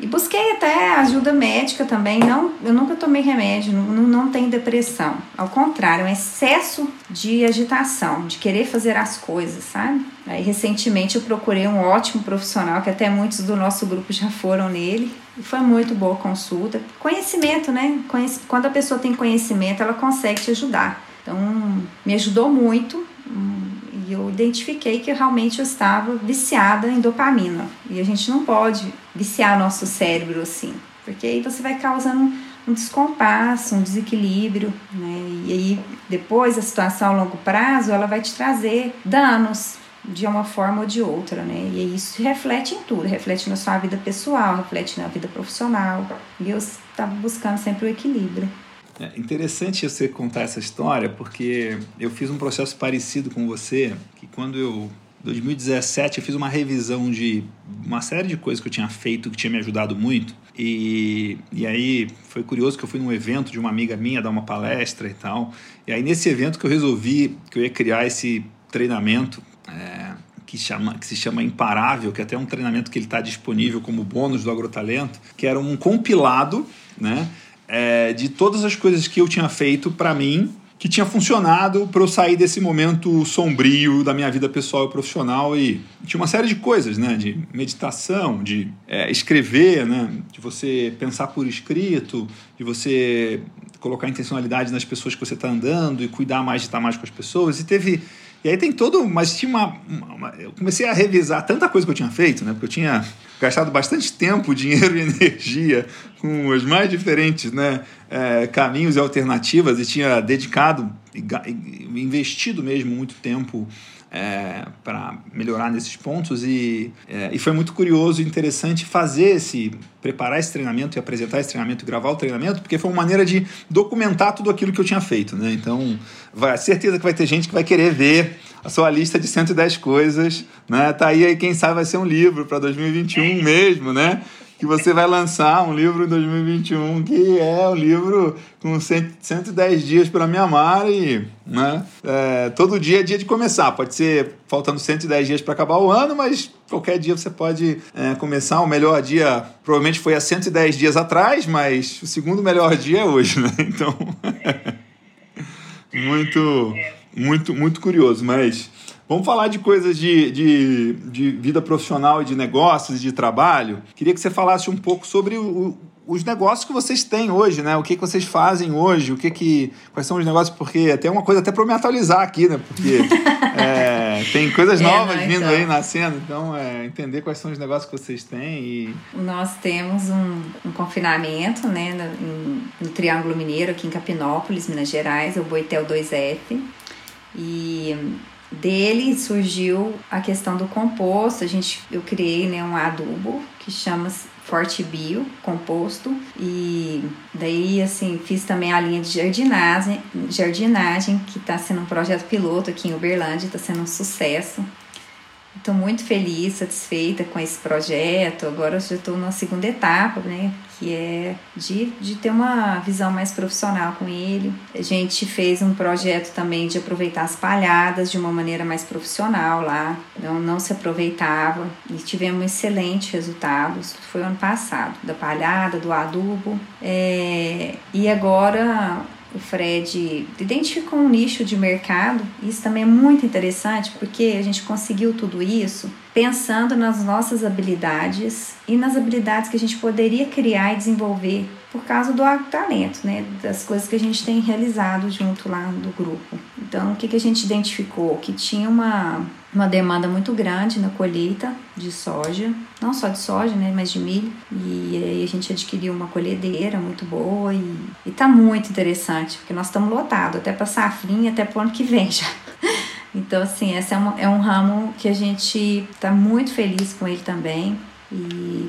E busquei até ajuda médica também. Não, eu nunca tomei remédio, não, não tenho depressão. Ao contrário, é um excesso de agitação, de querer fazer as coisas, sabe? Aí recentemente eu procurei um ótimo profissional, que até muitos do nosso grupo já foram nele. E foi muito boa a consulta. Conhecimento, né? Quando a pessoa tem conhecimento, ela consegue te ajudar. Então, me ajudou muito e eu identifiquei que realmente eu estava viciada em dopamina. E a gente não pode viciar nosso cérebro assim, porque aí você vai causando um descompasso, um desequilíbrio, né? E aí depois a situação a longo prazo ela vai te trazer danos de uma forma ou de outra, né? E isso reflete em tudo, reflete na sua vida pessoal, reflete na vida profissional. E eu estava buscando sempre o equilíbrio. É interessante você contar essa história, porque eu fiz um processo parecido com você, que quando eu 2017 eu fiz uma revisão de uma série de coisas que eu tinha feito que tinha me ajudado muito. E, e aí foi curioso que eu fui num evento de uma amiga minha dar uma palestra e tal. E aí nesse evento que eu resolvi que eu ia criar esse treinamento é, que, chama, que se chama Imparável, que é até um treinamento que ele está disponível como bônus do Agrotalento, que era um compilado, né? É, de todas as coisas que eu tinha feito para mim que tinha funcionado para eu sair desse momento sombrio da minha vida pessoal e profissional e tinha uma série de coisas, né, de meditação, de é, escrever, né, de você pensar por escrito, de você colocar intencionalidade nas pessoas que você está andando e cuidar mais de estar mais com as pessoas. E teve e aí tem todo. Mas tinha uma, uma, Eu comecei a revisar tanta coisa que eu tinha feito, né? Porque eu tinha gastado bastante tempo, dinheiro e energia com os mais diferentes né, é, caminhos e alternativas e tinha dedicado, investido mesmo muito tempo é, para melhorar nesses pontos e, é, e foi muito curioso e interessante fazer esse preparar esse treinamento e apresentar esse treinamento e gravar o treinamento porque foi uma maneira de documentar tudo aquilo que eu tinha feito né então vai certeza que vai ter gente que vai querer ver a sua lista de 110 coisas né tá aí, aí quem sabe vai ser um livro para 2021 mesmo né que você vai lançar um livro em 2021 que é um livro com 110 dias para me amar e né, é, todo dia é dia de começar. Pode ser faltando 110 dias para acabar o ano, mas qualquer dia você pode é, começar. O melhor dia provavelmente foi há 110 dias atrás, mas o segundo melhor dia é hoje, né? Então, muito, muito, muito curioso, mas Vamos falar de coisas de, de, de vida profissional e de negócios e de trabalho. Queria que você falasse um pouco sobre o, os negócios que vocês têm hoje, né? O que, que vocês fazem hoje, o que que... Quais são os negócios, porque até uma coisa até para me atualizar aqui, né? Porque é, tem coisas é, novas não, vindo então. aí nascendo, então é, entender quais são os negócios que vocês têm e... Nós temos um, um confinamento, né? No, no, Triângulo Mineiro, aqui em Capinópolis, Minas Gerais, o Boitel 2F. E dele surgiu a questão do composto. A gente, eu criei né, um adubo que chama Forte Bio, composto, e daí assim fiz também a linha de jardinagem, jardinagem que está sendo um projeto piloto aqui em Uberlândia, está sendo um sucesso. Estou muito feliz, satisfeita com esse projeto. Agora eu já estou na segunda etapa, né? Que é de, de ter uma visão mais profissional com ele. A gente fez um projeto também de aproveitar as palhadas de uma maneira mais profissional lá. Não, não se aproveitava e tivemos excelentes resultados. Foi ano passado, da palhada, do adubo. É, e agora o Fred identificou um nicho de mercado. Isso também é muito interessante porque a gente conseguiu tudo isso pensando nas nossas habilidades e nas habilidades que a gente poderia criar e desenvolver por causa do talento, né? Das coisas que a gente tem realizado junto lá do grupo. Então, o que, que a gente identificou? Que tinha uma, uma demanda muito grande na colheita de soja, não só de soja, né? Mas de milho. E aí a gente adquiriu uma colhedeira muito boa e, e tá muito interessante, porque nós estamos lotados até para safrinha, até pro ano que vem já. Então, assim, esse é, uma, é um ramo que a gente está muito feliz com ele também. E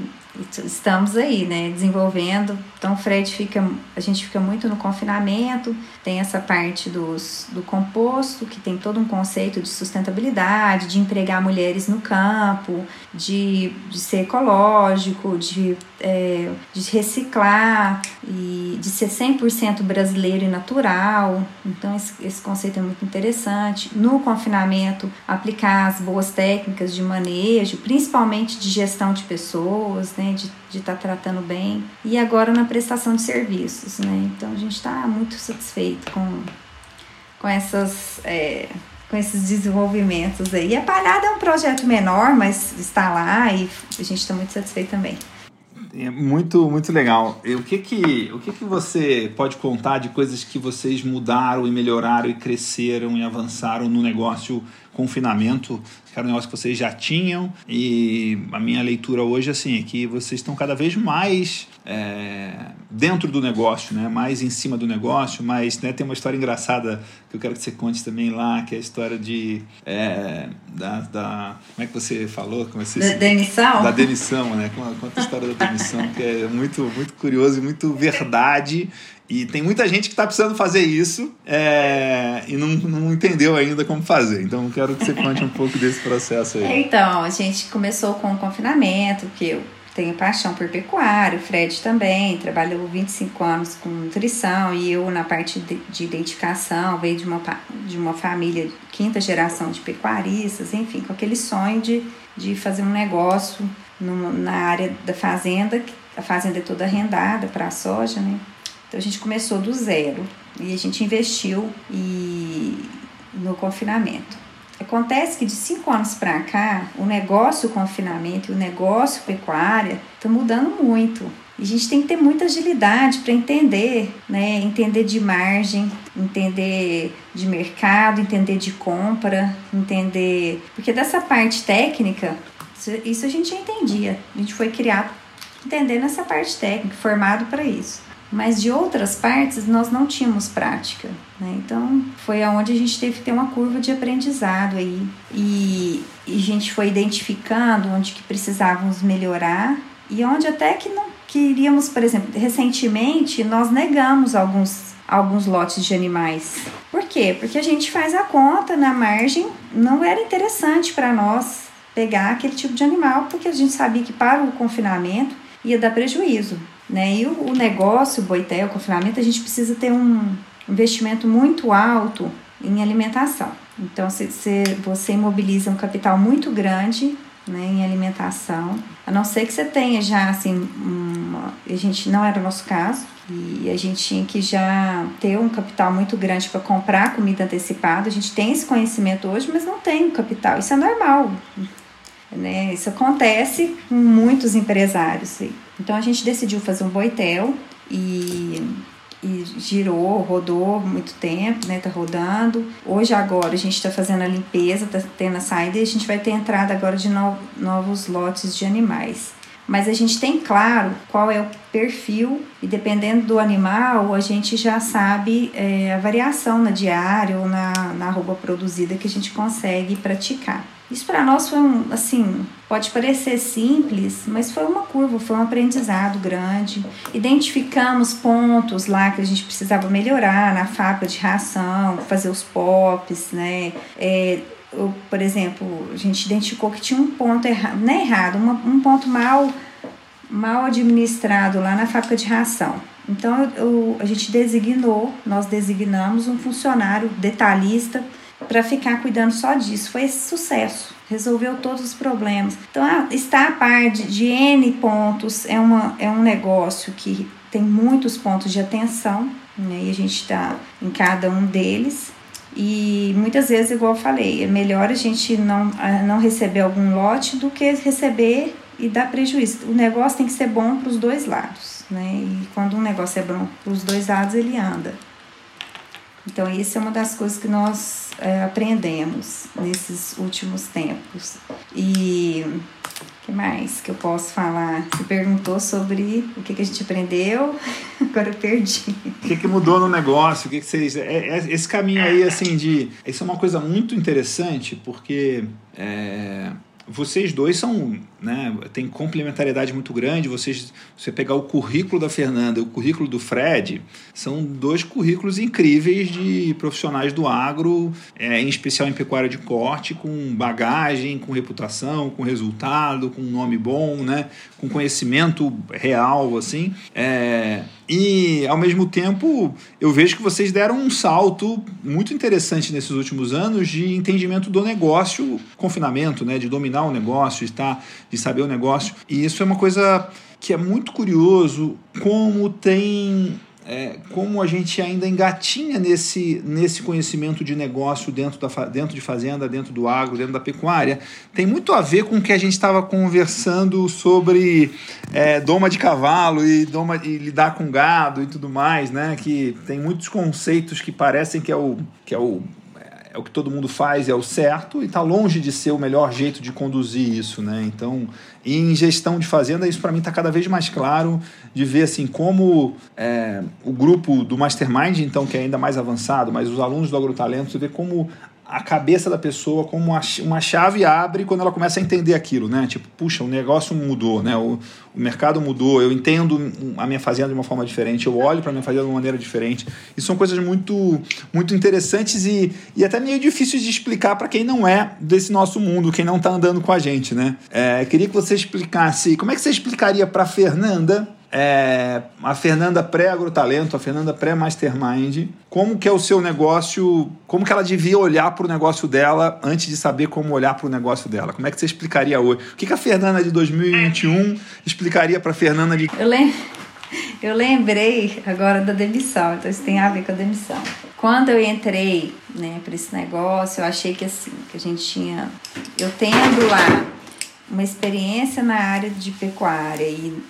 estamos aí, né, desenvolvendo. Então, o Fred fica, a gente fica muito no confinamento, tem essa parte dos, do composto, que tem todo um conceito de sustentabilidade, de empregar mulheres no campo, de, de ser ecológico, de, é, de reciclar e de ser 100% brasileiro e natural. Então, esse, esse conceito é muito interessante. No confinamento, aplicar as boas técnicas de manejo, principalmente de gestão de pessoas, né, de estar tá tratando bem. E agora na prestação de serviços, né? Então, a gente está muito satisfeito com, com essas... É, com esses desenvolvimentos aí. E a Palhada é um projeto menor, mas está lá e a gente está muito satisfeito também. É muito, muito legal. E o que que, o que que você pode contar de coisas que vocês mudaram e melhoraram e cresceram e avançaram no negócio confinamento, que era um negócio que vocês já tinham, e a minha leitura hoje assim, é que vocês estão cada vez mais é, dentro do negócio, né? mais em cima do negócio, mas né, tem uma história engraçada que eu quero que você conte também lá, que é a história de é, da, da, como é que você falou? Como você, da demissão? Da demissão, né? Conta a história da demissão, que é muito, muito curioso e muito verdade e tem muita gente que está precisando fazer isso é, e não, não entendeu ainda como fazer. Então, quero que você conte um pouco desse processo aí. Então, a gente começou com o confinamento, que eu tenho paixão por pecuária, o Fred também, trabalhou 25 anos com nutrição e eu na parte de, de identificação, veio de uma, de uma família, quinta geração de pecuaristas, enfim, com aquele sonho de, de fazer um negócio no, na área da fazenda, a fazenda é toda arrendada para a soja, né? Então a gente começou do zero e a gente investiu e, no confinamento. Acontece que de cinco anos para cá, o negócio confinamento e o negócio pecuária estão mudando muito. E a gente tem que ter muita agilidade para entender, né? Entender de margem, entender de mercado, entender de compra, entender. Porque dessa parte técnica, isso a gente já entendia. A gente foi criado entendendo essa parte técnica, formado para isso mas de outras partes nós não tínhamos prática. Né? Então foi aonde a gente teve que ter uma curva de aprendizado aí e, e a gente foi identificando onde que precisávamos melhorar e onde até que não queríamos, por exemplo, recentemente nós negamos alguns alguns lotes de animais. Por quê? Porque a gente faz a conta na margem, não era interessante para nós pegar aquele tipo de animal, porque a gente sabia que para o confinamento ia dar prejuízo. Né? E o, o negócio, o boitel, o confinamento, a gente precisa ter um investimento muito alto em alimentação. Então, se, se você imobiliza um capital muito grande né, em alimentação, a não ser que você tenha já, assim, uma, a gente não era o nosso caso, e a gente tinha que já ter um capital muito grande para comprar comida antecipada. A gente tem esse conhecimento hoje, mas não tem um capital. Isso é normal. Né? Isso acontece com muitos empresários. Então a gente decidiu fazer um boitel e e girou, rodou muito tempo, né? Tá rodando. Hoje, agora, a gente tá fazendo a limpeza, tá tendo a saída e a gente vai ter entrada agora de no, novos lotes de animais. Mas a gente tem claro qual é o perfil e dependendo do animal, a gente já sabe é, a variação na diária ou na, na arroba produzida que a gente consegue praticar. Isso para nós foi um, assim, pode parecer simples, mas foi uma curva, foi um aprendizado grande. Identificamos pontos lá que a gente precisava melhorar na fábrica de ração, fazer os POPs, né? É, eu, por exemplo, a gente identificou que tinha um ponto errado, não é errado, uma, um ponto mal, mal administrado lá na fábrica de ração. Então eu, eu, a gente designou, nós designamos um funcionário detalhista para ficar cuidando só disso. Foi esse sucesso, resolveu todos os problemas. Então, ah, está a par de, de N pontos, é, uma, é um negócio que tem muitos pontos de atenção, né? e a gente está em cada um deles. E muitas vezes, igual eu falei, é melhor a gente não, não receber algum lote do que receber e dar prejuízo. O negócio tem que ser bom para os dois lados, né? E quando um negócio é bom para os dois lados, ele anda. Então, isso é uma das coisas que nós é, aprendemos nesses últimos tempos. E o que mais que eu posso falar? Você perguntou sobre o que, que a gente aprendeu, agora eu perdi. O que, que mudou no negócio? O que, que vocês. É, é, esse caminho aí, assim, de. Isso é uma coisa muito interessante, porque. É, vocês dois são, né, tem complementariedade muito grande. Vocês, você pegar o currículo da Fernanda e o currículo do Fred, são dois currículos incríveis de profissionais do agro, é, em especial em pecuária de corte, com bagagem, com reputação, com resultado, com nome bom, né, com conhecimento real, assim. É, e, ao mesmo tempo, eu vejo que vocês deram um salto muito interessante nesses últimos anos de entendimento do negócio, confinamento, né? de o negócio, de, estar, de saber o negócio. E isso é uma coisa que é muito curioso como tem é, como a gente ainda engatinha nesse, nesse conhecimento de negócio dentro, da, dentro de fazenda, dentro do agro, dentro da pecuária, tem muito a ver com o que a gente estava conversando sobre é, doma de cavalo e, doma, e lidar com gado e tudo mais, né? Que tem muitos conceitos que parecem que é o, que é o é o que todo mundo faz, é o certo, e está longe de ser o melhor jeito de conduzir isso, né? Então, em gestão de fazenda, isso para mim está cada vez mais claro de ver assim como é, o grupo do Mastermind, então, que é ainda mais avançado, mas os alunos do Agrotalento, você vê como a cabeça da pessoa como uma chave abre quando ela começa a entender aquilo, né? Tipo, puxa, o negócio mudou, né? O, o mercado mudou, eu entendo a minha fazenda de uma forma diferente, eu olho para a minha fazenda de uma maneira diferente. E são coisas muito, muito interessantes e, e até meio difíceis de explicar para quem não é desse nosso mundo, quem não está andando com a gente, né? É, queria que você explicasse, como é que você explicaria para Fernanda é, a Fernanda pré-agrotalento, a Fernanda pré-mastermind, como que é o seu negócio, como que ela devia olhar para o negócio dela antes de saber como olhar para o negócio dela? Como é que você explicaria hoje? O que, que a Fernanda de 2021 explicaria para a Fernanda de... Eu, lem... eu lembrei agora da demissão, então isso tem a ver com a demissão. Quando eu entrei né, para esse negócio, eu achei que assim, que a gente tinha... Eu tendo lá uma experiência na área de pecuária e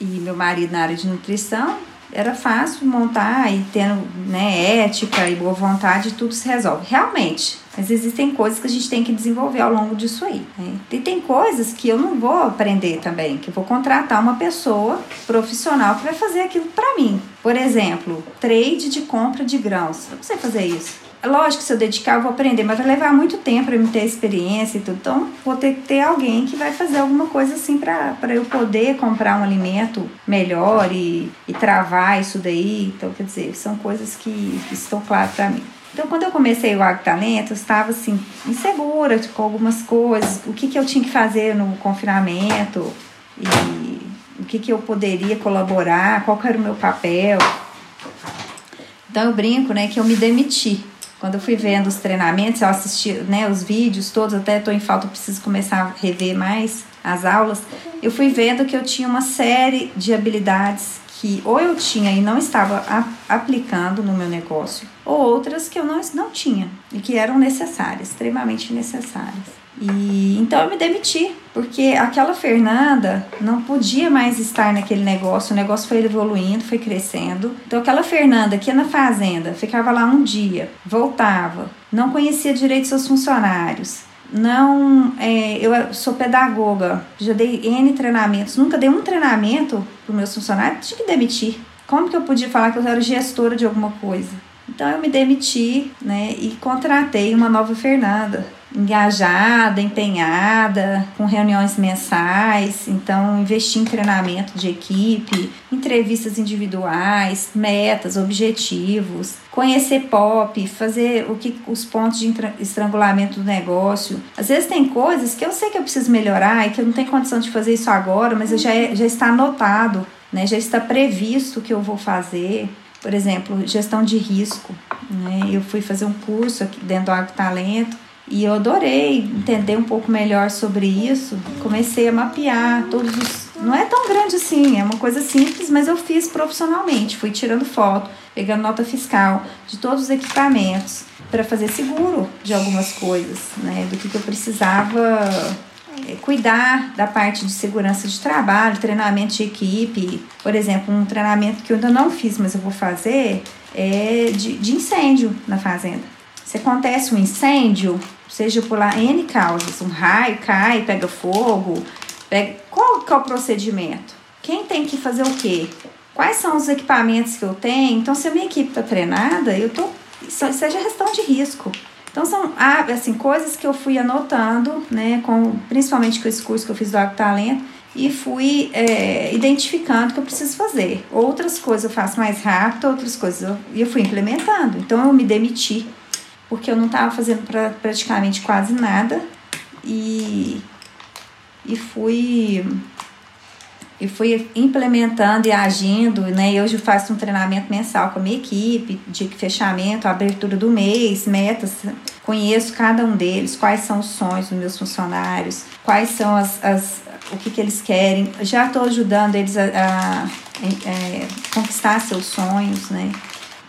e meu marido na área de nutrição, era fácil montar e tendo né, ética e boa vontade, tudo se resolve. Realmente. Mas existem coisas que a gente tem que desenvolver ao longo disso aí. Né? E tem coisas que eu não vou aprender também, que eu vou contratar uma pessoa profissional que vai fazer aquilo para mim. Por exemplo, trade de compra de grãos. Eu não sei fazer isso. Lógico que se eu dedicar eu vou aprender, mas vai levar muito tempo para eu ter experiência e tudo. Então, vou ter que ter alguém que vai fazer alguma coisa assim para eu poder comprar um alimento melhor e, e travar isso daí. Então, quer dizer, são coisas que estão claras para mim. Então, quando eu comecei o Agro eu estava assim, insegura com algumas coisas, o que, que eu tinha que fazer no confinamento e o que, que eu poderia colaborar, qual era o meu papel. Então eu brinco, né, que eu me demiti. Quando eu fui vendo os treinamentos, eu assisti né, os vídeos todos, até estou em falta, preciso começar a rever mais as aulas. Eu fui vendo que eu tinha uma série de habilidades que ou eu tinha e não estava aplicando no meu negócio, ou outras que eu não, não tinha e que eram necessárias, extremamente necessárias. E então eu me demiti, porque aquela Fernanda não podia mais estar naquele negócio, o negócio foi evoluindo, foi crescendo. Então aquela Fernanda que ia na fazenda, ficava lá um dia, voltava, não conhecia direito seus funcionários, não é, eu sou pedagoga, já dei N treinamentos, nunca dei um treinamento para meus funcionários, tinha que demitir. Como que eu podia falar que eu era gestora de alguma coisa? Então eu me demiti, né, e contratei uma nova Fernanda engajada, empenhada, com reuniões mensais, então investir em treinamento de equipe, entrevistas individuais, metas, objetivos, conhecer pop, fazer o que os pontos de estrangulamento do negócio. Às vezes tem coisas que eu sei que eu preciso melhorar e que eu não tenho condição de fazer isso agora, mas já, é, já está anotado, né? já está previsto o que eu vou fazer por exemplo, gestão de risco. Né? Eu fui fazer um curso aqui dentro do Agro Talento e eu adorei entender um pouco melhor sobre isso. Comecei a mapear todos os. Não é tão grande assim, é uma coisa simples, mas eu fiz profissionalmente. Fui tirando foto, pegando nota fiscal de todos os equipamentos para fazer seguro de algumas coisas, né? Do que, que eu precisava é, cuidar da parte de segurança de trabalho, treinamento de equipe. Por exemplo, um treinamento que eu ainda não fiz, mas eu vou fazer, é de, de incêndio na fazenda. Se acontece um incêndio, seja por lá N causas, um raio cai, pega fogo, pega... qual que é o procedimento? Quem tem que fazer o quê? Quais são os equipamentos que eu tenho? Então, se a minha equipe está treinada, eu tô. Seja gestão de risco. Então, são assim, coisas que eu fui anotando, né, com, principalmente com esse curso que eu fiz do Agro Talento, e fui é, identificando que eu preciso fazer. Outras coisas eu faço mais rápido, outras coisas eu, eu fui implementando. Então, eu me demiti porque eu não estava fazendo pra, praticamente quase nada e, e fui e fui implementando e agindo, né? Eu hoje faço um treinamento mensal com a minha equipe de fechamento, abertura do mês, metas. Conheço cada um deles, quais são os sonhos dos meus funcionários, quais são as, as o que, que eles querem. Já estou ajudando eles a, a, a é, conquistar seus sonhos, né?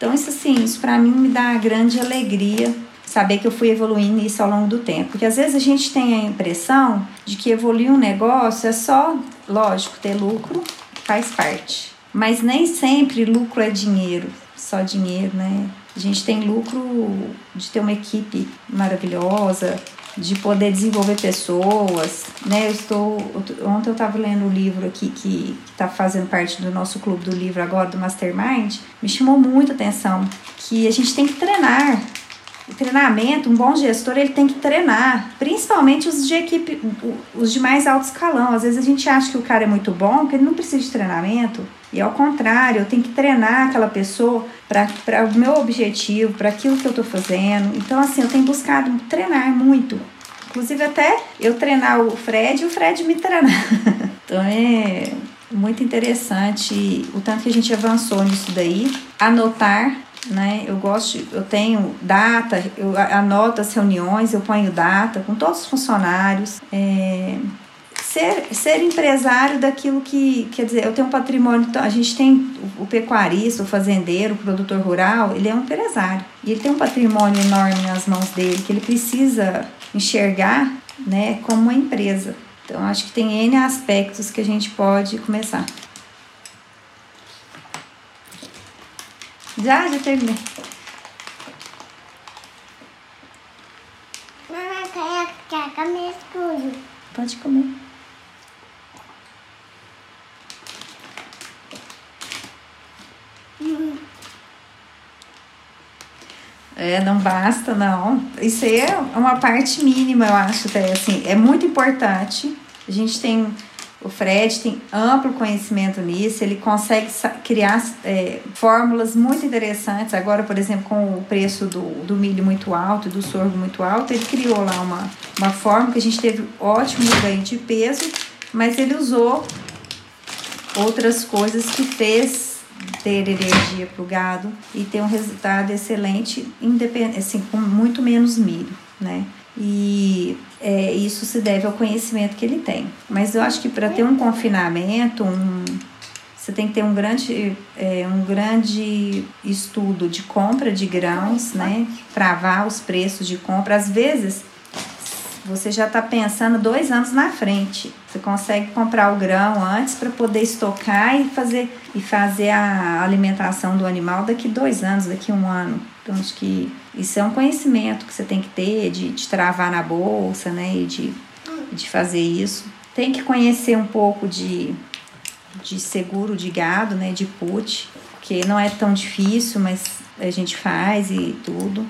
Então, isso assim, isso para mim me dá grande alegria saber que eu fui evoluindo isso ao longo do tempo. Porque às vezes a gente tem a impressão de que evoluir um negócio é só, lógico, ter lucro faz parte. Mas nem sempre lucro é dinheiro, só dinheiro, né? A gente tem lucro de ter uma equipe maravilhosa, de poder desenvolver pessoas, né? Eu estou ontem eu estava lendo um livro aqui que está fazendo parte do nosso clube do livro agora do Mastermind, me chamou muito a atenção que a gente tem que treinar. Treinamento, um bom gestor, ele tem que treinar, principalmente os de equipe, os de mais alto escalão. Às vezes a gente acha que o cara é muito bom, que ele não precisa de treinamento. E ao contrário, eu tenho que treinar aquela pessoa para o meu objetivo, para aquilo que eu estou fazendo. Então, assim, eu tenho buscado treinar muito. Inclusive, até eu treinar o Fred e o Fred me treinar. então, é muito interessante o tanto que a gente avançou nisso daí. Anotar né? Eu gosto, eu tenho data, eu anoto as reuniões, eu ponho data com todos os funcionários. É, ser, ser empresário daquilo que, quer dizer, eu tenho um patrimônio, então, a gente tem o pecuarista, o fazendeiro, o produtor rural, ele é um empresário. E ele tem um patrimônio enorme nas mãos dele, que ele precisa enxergar né, como uma empresa. Então, acho que tem N aspectos que a gente pode começar. Já, já terminei. Mamãe, quer comer escuro? Pode comer. É, não basta, não. Isso aí é uma parte mínima, eu acho, até, assim, é muito importante. A gente tem, o Fred tem amplo conhecimento nisso, ele consegue criar é, fórmulas muito interessantes. Agora, por exemplo, com o preço do, do milho muito alto e do sorgo muito alto, ele criou lá uma, uma fórmula que a gente teve ótimo ganho de peso, mas ele usou outras coisas que fez ter energia para o gado e ter um resultado excelente, independente, assim, com muito menos milho, né? E é, isso se deve ao conhecimento que ele tem. Mas eu acho que para ter um confinamento, um, você tem que ter um grande, é, um grande estudo de compra de grãos, né? Travar os preços de compra. Às vezes, você já está pensando dois anos na frente. Você consegue comprar o grão antes para poder estocar e fazer, e fazer a alimentação do animal daqui dois anos, daqui um ano. Então, acho que isso é um conhecimento que você tem que ter de, de travar na bolsa, né? E de, de fazer isso. Tem que conhecer um pouco de, de seguro de gado, né? De put, que não é tão difícil, mas a gente faz e tudo.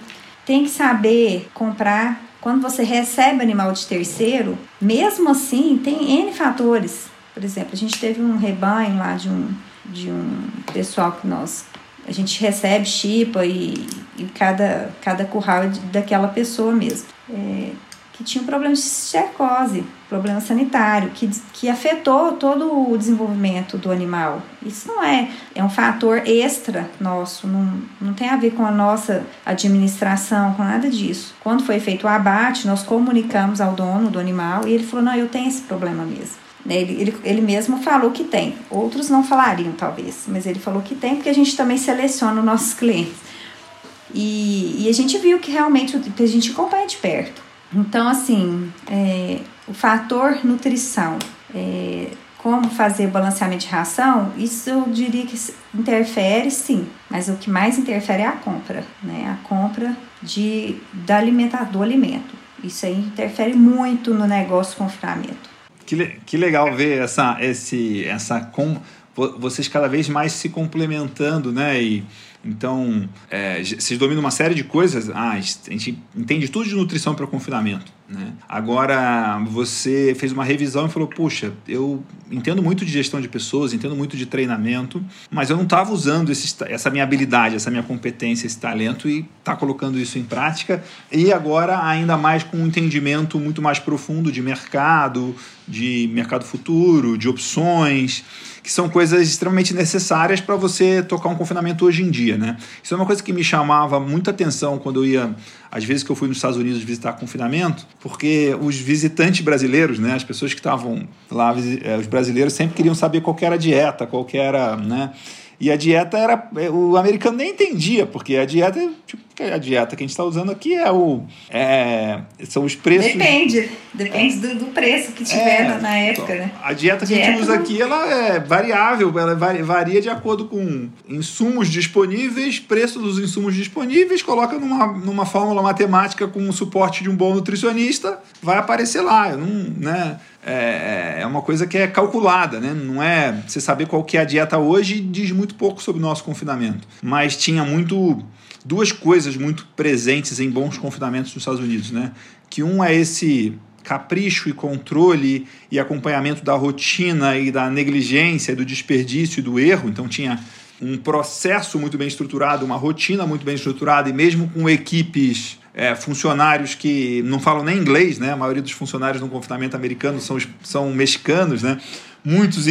Tem que saber comprar quando você recebe animal de terceiro, mesmo assim, tem N fatores. Por exemplo, a gente teve um rebanho lá de um, de um pessoal que nós. A gente recebe chipa e, e cada, cada curral é daquela pessoa mesmo. É, que tinha um problema de cercose, problema sanitário, que, que afetou todo o desenvolvimento do animal. Isso não é, é um fator extra nosso, não, não tem a ver com a nossa administração, com nada disso. Quando foi feito o abate, nós comunicamos ao dono do animal e ele falou: não, eu tenho esse problema mesmo. Ele, ele, ele mesmo falou que tem. Outros não falariam, talvez, mas ele falou que tem porque a gente também seleciona os nossos clientes. E, e a gente viu que realmente a gente acompanha de perto. Então, assim, é, o fator nutrição, é, como fazer balanceamento de ração, isso eu diria que interfere sim, mas o que mais interfere é a compra, né? A compra de, da alimentar, do alimento. Isso aí interfere muito no negócio confinamento. Que, que legal ver essa, esse, essa com, vocês cada vez mais se complementando, né? E, então, é, vocês dominam uma série de coisas. Ah, a gente entende tudo de nutrição para confinamento. Né? Agora, você fez uma revisão e falou: Puxa, eu entendo muito de gestão de pessoas, entendo muito de treinamento, mas eu não estava usando esse, essa minha habilidade, essa minha competência, esse talento e está colocando isso em prática. E agora, ainda mais com um entendimento muito mais profundo de mercado, de mercado futuro, de opções que são coisas extremamente necessárias para você tocar um confinamento hoje em dia, né? Isso é uma coisa que me chamava muita atenção quando eu ia, às vezes que eu fui nos Estados Unidos visitar confinamento, porque os visitantes brasileiros, né, as pessoas que estavam lá, eh, os brasileiros sempre queriam saber qual era a dieta, qual era, né? E a dieta era. O americano nem entendia, porque a dieta tipo, a dieta que a gente está usando aqui é o. É, são os preços. Depende, depende do, do preço que tiver é, na época, né? A dieta que dieta a gente usa aqui ela é variável, ela varia de acordo com insumos disponíveis, preço dos insumos disponíveis, coloca numa, numa fórmula matemática com o suporte de um bom nutricionista, vai aparecer lá. Eu não, né? É, é, é uma coisa que é calculada, né? Não é você saber qual que é a dieta hoje diz muito pouco sobre o nosso confinamento, mas tinha muito duas coisas muito presentes em bons confinamentos nos Estados Unidos, né? Que um é esse capricho e controle e acompanhamento da rotina e da negligência, do desperdício e do erro. Então tinha um processo muito bem estruturado, uma rotina muito bem estruturada e mesmo com equipes é, funcionários que não falam nem inglês, né? A maioria dos funcionários no confinamento americano são, são mexicanos, né? muitos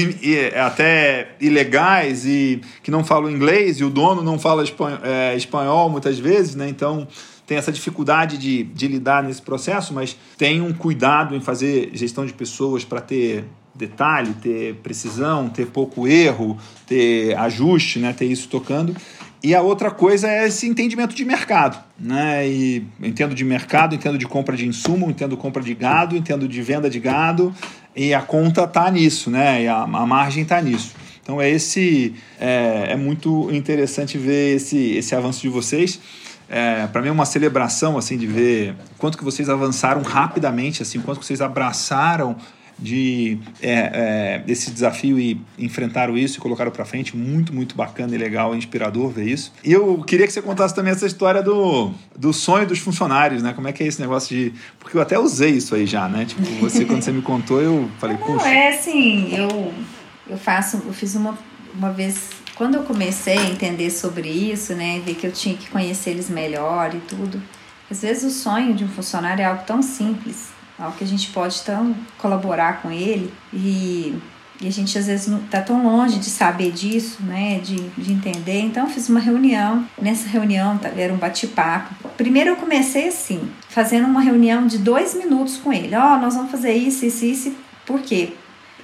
até ilegais e que não falam inglês e o dono não fala espanhol, é, espanhol muitas vezes, né? Então tem essa dificuldade de, de lidar nesse processo, mas tem um cuidado em fazer gestão de pessoas para ter detalhe, ter precisão, ter pouco erro, ter ajuste, né? ter isso tocando. E a outra coisa é esse entendimento de mercado. Né? E entendo de mercado, entendo de compra de insumo, entendo compra de gado, entendo de venda de gado, e a conta está nisso, né? E a, a margem está nisso. Então é esse é, é, muito interessante ver esse, esse avanço de vocês. É, para mim é uma celebração assim de ver quanto que vocês avançaram rapidamente, assim, quanto que vocês abraçaram de é, é, desse desafio e enfrentaram isso e colocaram para frente. Muito, muito bacana e legal, inspirador ver isso. E eu queria que você contasse também essa história do, do sonho dos funcionários, né? Como é que é esse negócio de. Porque eu até usei isso aí já, né? Tipo, você, quando você me contou, eu falei, Não, Puxa. é assim, eu, eu faço, eu fiz uma, uma vez. Quando eu comecei a entender sobre isso, né, ver que eu tinha que conhecer eles melhor e tudo, às vezes o sonho de um funcionário é algo tão simples, algo que a gente pode tão colaborar com ele e E a gente às vezes não tá tão longe de saber disso, né? De, de entender. Então eu fiz uma reunião. Nessa reunião tá, era um bate-papo. Primeiro eu comecei assim, fazendo uma reunião de dois minutos com ele. Ó, oh, nós vamos fazer isso, isso, isso. Por quê?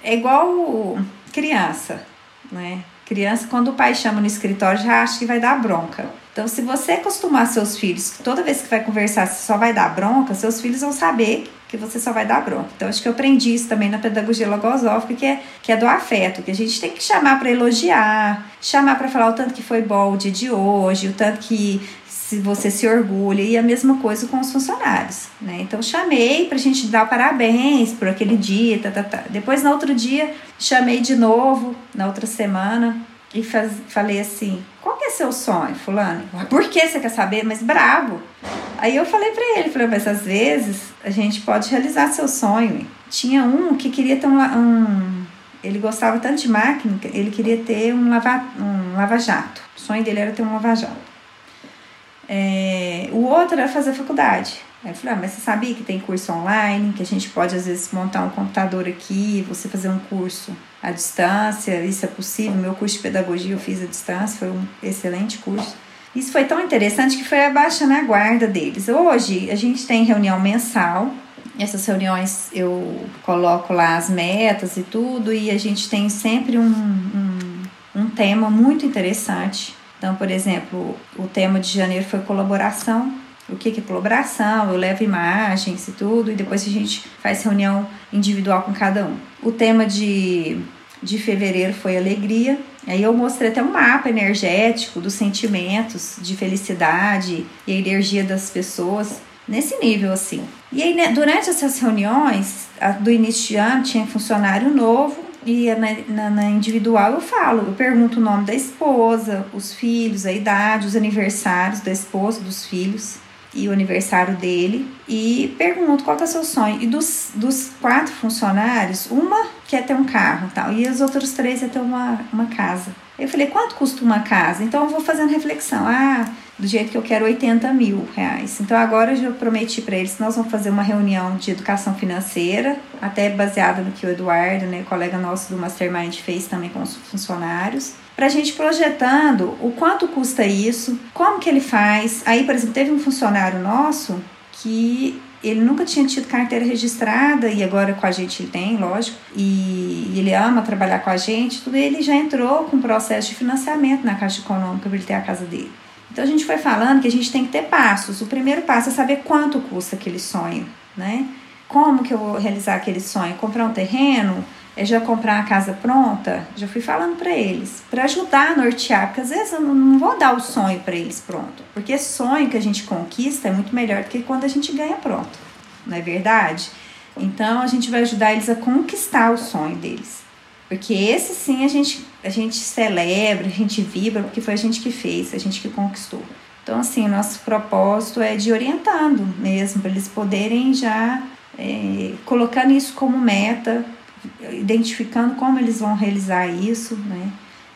É igual criança, né? Criança, quando o pai chama no escritório, já acha que vai dar bronca. Então, se você acostumar seus filhos, toda vez que vai conversar, você só vai dar bronca, seus filhos vão saber que você só vai dar bronca. Então, acho que eu aprendi isso também na pedagogia logosófica, que é, que é do afeto, que a gente tem que chamar para elogiar, chamar para falar o tanto que foi bom o dia de hoje, o tanto que se você se orgulha, e a mesma coisa com os funcionários, né? Então, chamei para a gente dar parabéns por aquele dia, tá, tá, tá. Depois, no outro dia, chamei de novo, na outra semana, e faz, falei assim: qual que é seu sonho, Fulano? Por que você quer saber? Mas bravo. Aí eu falei para ele: falei, mas às vezes a gente pode realizar seu sonho. Tinha um que queria ter um. um ele gostava tanto de máquina, ele queria ter um lava, um lava-jato. O sonho dele era ter um lava-jato. É, o outro era fazer faculdade. Aí eu falei, ah, mas você sabia que tem curso online, que a gente pode às vezes montar um computador aqui, você fazer um curso à distância, isso é possível. Meu curso de pedagogia eu fiz à distância, foi um excelente curso. Isso foi tão interessante que foi abaixando a guarda deles. Hoje a gente tem reunião mensal. Essas reuniões eu coloco lá as metas e tudo, e a gente tem sempre um, um, um tema muito interessante. Então, por exemplo, o tema de janeiro foi colaboração o que é colaboração, eu levo imagens e tudo, e depois a gente faz reunião individual com cada um. O tema de, de fevereiro foi alegria, aí eu mostrei até um mapa energético dos sentimentos de felicidade e a energia das pessoas, nesse nível assim. E aí, né, durante essas reuniões, do início de ano, tinha funcionário novo, e na, na, na, individual eu falo, eu pergunto o nome da esposa, os filhos, a idade, os aniversários da esposa, dos filhos e o aniversário dele e pergunto qual que é o seu sonho. E dos, dos quatro funcionários, uma quer ter um carro tal, e as outras três quer ter uma, uma casa. Eu falei, quanto custa uma casa? Então eu vou fazendo reflexão. Ah, do jeito que eu quero 80 mil reais. Então agora eu já prometi para eles que nós vamos fazer uma reunião de educação financeira, até baseada no que o Eduardo, né, colega nosso do Mastermind, fez também com os funcionários para a gente projetando o quanto custa isso, como que ele faz. Aí, por exemplo, teve um funcionário nosso que ele nunca tinha tido carteira registrada e agora com a gente ele tem, lógico, e ele ama trabalhar com a gente, tudo ele já entrou com processo de financiamento na Caixa Econômica para ele ter a casa dele. Então a gente foi falando que a gente tem que ter passos. O primeiro passo é saber quanto custa aquele sonho, né? Como que eu vou realizar aquele sonho? Comprar um terreno? É já comprar a casa pronta, já fui falando para eles, para ajudar a nortear, porque às vezes eu não vou dar o sonho para eles pronto, porque sonho que a gente conquista é muito melhor do que quando a gente ganha pronto, não é verdade? Então a gente vai ajudar eles a conquistar o sonho deles, porque esse sim a gente, a gente celebra, a gente vibra, porque foi a gente que fez, a gente que conquistou. Então, assim, nosso propósito é de orientando mesmo, para eles poderem já é, colocando isso como meta identificando como eles vão realizar isso, né?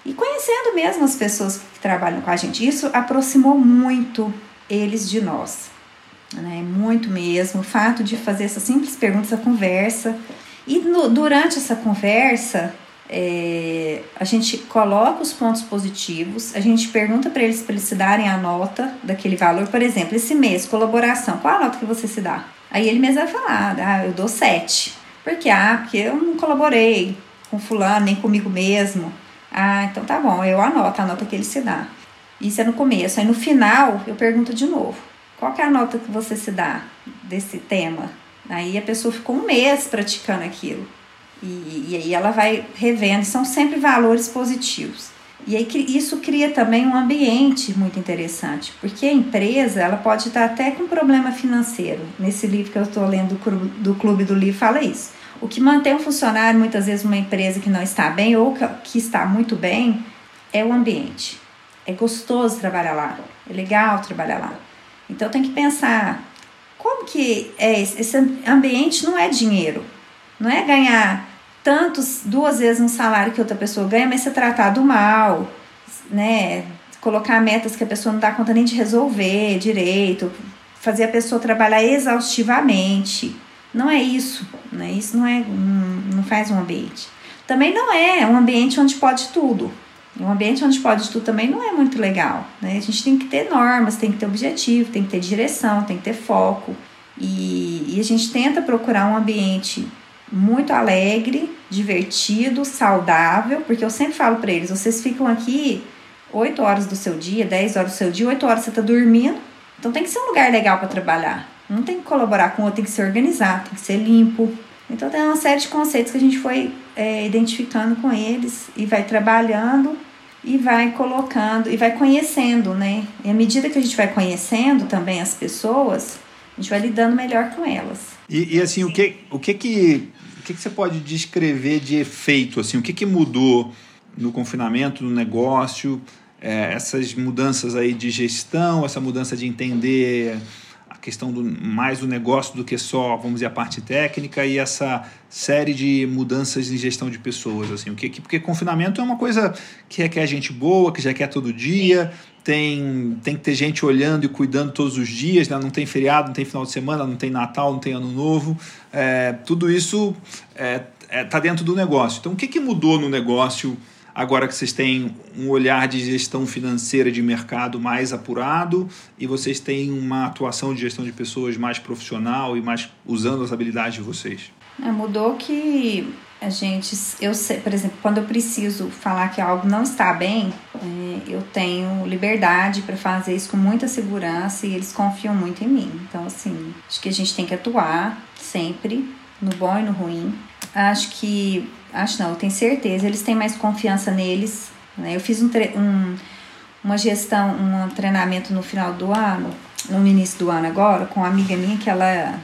E conhecendo mesmo as pessoas que trabalham com a gente. Isso aproximou muito eles de nós, né? Muito mesmo. O fato de fazer essa simples pergunta, essa conversa. E no, durante essa conversa, é, a gente coloca os pontos positivos, a gente pergunta para eles para eles se darem a nota daquele valor. Por exemplo, esse mês, colaboração, qual a nota que você se dá? Aí ele mesmo vai falar, ah, eu dou 7. Porque, ah, porque eu não colaborei com fulano, nem comigo mesmo. Ah, então tá bom, eu anoto, a nota que ele se dá. Isso é no começo. Aí no final eu pergunto de novo: qual é a nota que você se dá desse tema? Aí a pessoa ficou um mês praticando aquilo. E, e aí ela vai revendo, são sempre valores positivos. E aí isso cria também um ambiente muito interessante, porque a empresa ela pode estar até com problema financeiro. Nesse livro que eu estou lendo do Clube do Livro fala isso. O que mantém um funcionário, muitas vezes, uma empresa que não está bem ou que está muito bem, é o ambiente. É gostoso trabalhar lá, é legal trabalhar lá. Então tem que pensar como que é esse, esse ambiente não é dinheiro, não é ganhar tantos, duas vezes um salário que outra pessoa ganha, mas ser tratado mal, né? Colocar metas que a pessoa não dá conta nem de resolver direito, fazer a pessoa trabalhar exaustivamente. Não é isso, né? Isso não é não faz um ambiente. também não é um ambiente onde pode tudo. Um ambiente onde pode tudo também não é muito legal. Né? A gente tem que ter normas, tem que ter objetivo, tem que ter direção, tem que ter foco. E, e a gente tenta procurar um ambiente muito alegre, divertido, saudável, porque eu sempre falo para eles: vocês ficam aqui 8 horas do seu dia, 10 horas do seu dia, 8 horas você está dormindo, então tem que ser um lugar legal para trabalhar. Não tem que colaborar com outro, tem que se organizar, tem que ser limpo. Então tem uma série de conceitos que a gente foi é, identificando com eles e vai trabalhando e vai colocando e vai conhecendo, né? E à medida que a gente vai conhecendo também as pessoas, a gente vai lidando melhor com elas. E, e assim, o que, o que que que, que você pode descrever de efeito? Assim, o que, que mudou no confinamento, no negócio? É, essas mudanças aí de gestão, essa mudança de entender a questão do mais o negócio do que só, vamos dizer, a parte técnica e essa série de mudanças em gestão de pessoas, assim, o que porque confinamento é uma coisa que requer gente boa, que já quer todo dia, tem, tem que ter gente olhando e cuidando todos os dias, né? não tem feriado, não tem final de semana, não tem Natal, não tem Ano Novo. É, tudo isso está é, é, tá dentro do negócio. Então, o que, que mudou no negócio agora que vocês têm um olhar de gestão financeira de mercado mais apurado e vocês têm uma atuação de gestão de pessoas mais profissional e mais usando as habilidades de vocês? É, mudou que a gente, eu sei, por exemplo, quando eu preciso falar que algo não está bem, é, eu tenho liberdade para fazer isso com muita segurança e eles confiam muito em mim. Então, assim, acho que a gente tem que atuar sempre, no bom e no ruim. Acho que, acho não, eu tenho certeza, eles têm mais confiança neles. Né? Eu fiz um, um, uma gestão, um treinamento no final do ano, no início do ano agora, com uma amiga minha que ela,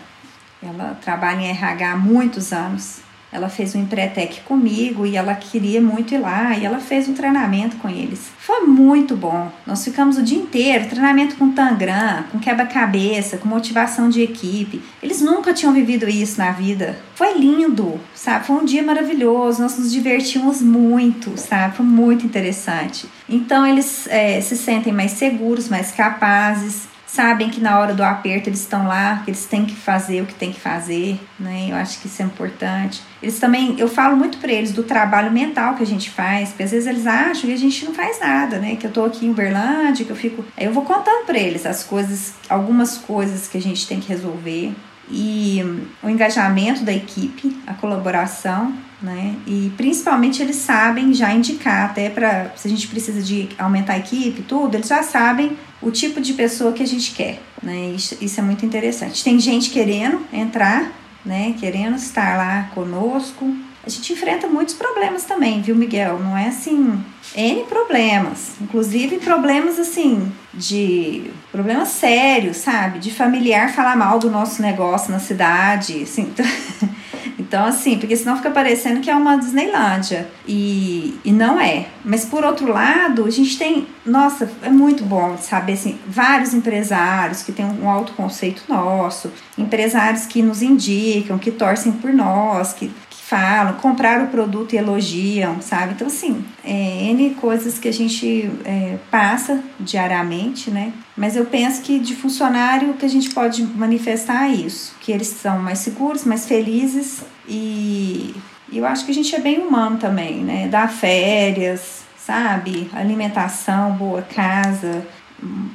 ela trabalha em RH há muitos anos ela fez um empretec comigo e ela queria muito ir lá e ela fez um treinamento com eles. Foi muito bom. Nós ficamos o dia inteiro, treinamento com tangram, com quebra-cabeça, com motivação de equipe. Eles nunca tinham vivido isso na vida. Foi lindo, sabe? Foi um dia maravilhoso. Nós nos divertimos muito, sabe? Foi muito interessante. Então eles é, se sentem mais seguros, mais capazes sabem que na hora do aperto eles estão lá, que eles têm que fazer o que tem que fazer, né? Eu acho que isso é importante. Eles também, eu falo muito para eles do trabalho mental que a gente faz, porque às vezes eles acham que a gente não faz nada, né? Que eu tô aqui em Uberlândia, que eu fico, eu vou contando para eles as coisas, algumas coisas que a gente tem que resolver e o engajamento da equipe, a colaboração, né? E principalmente eles sabem já indicar, até para se a gente precisa de aumentar a equipe, tudo, eles já sabem o tipo de pessoa que a gente quer, né? Isso, isso é muito interessante. Tem gente querendo entrar, né? Querendo estar lá conosco. A gente enfrenta muitos problemas também, viu, Miguel? Não é assim, N problemas, inclusive problemas assim de problemas sérios, sabe? De familiar falar mal do nosso negócio na cidade, assim. Então, assim, porque senão fica parecendo que é uma Disneylândia. E, e não é. Mas por outro lado, a gente tem. Nossa, é muito bom saber assim, vários empresários que têm um alto conceito nosso, empresários que nos indicam, que torcem por nós, que, falam, compraram o produto e elogiam, sabe? Então, assim, é, N coisas que a gente é, passa diariamente, né? Mas eu penso que de funcionário que a gente pode manifestar isso, que eles são mais seguros, mais felizes e eu acho que a gente é bem humano também, né? Dar férias, sabe? Alimentação, boa casa,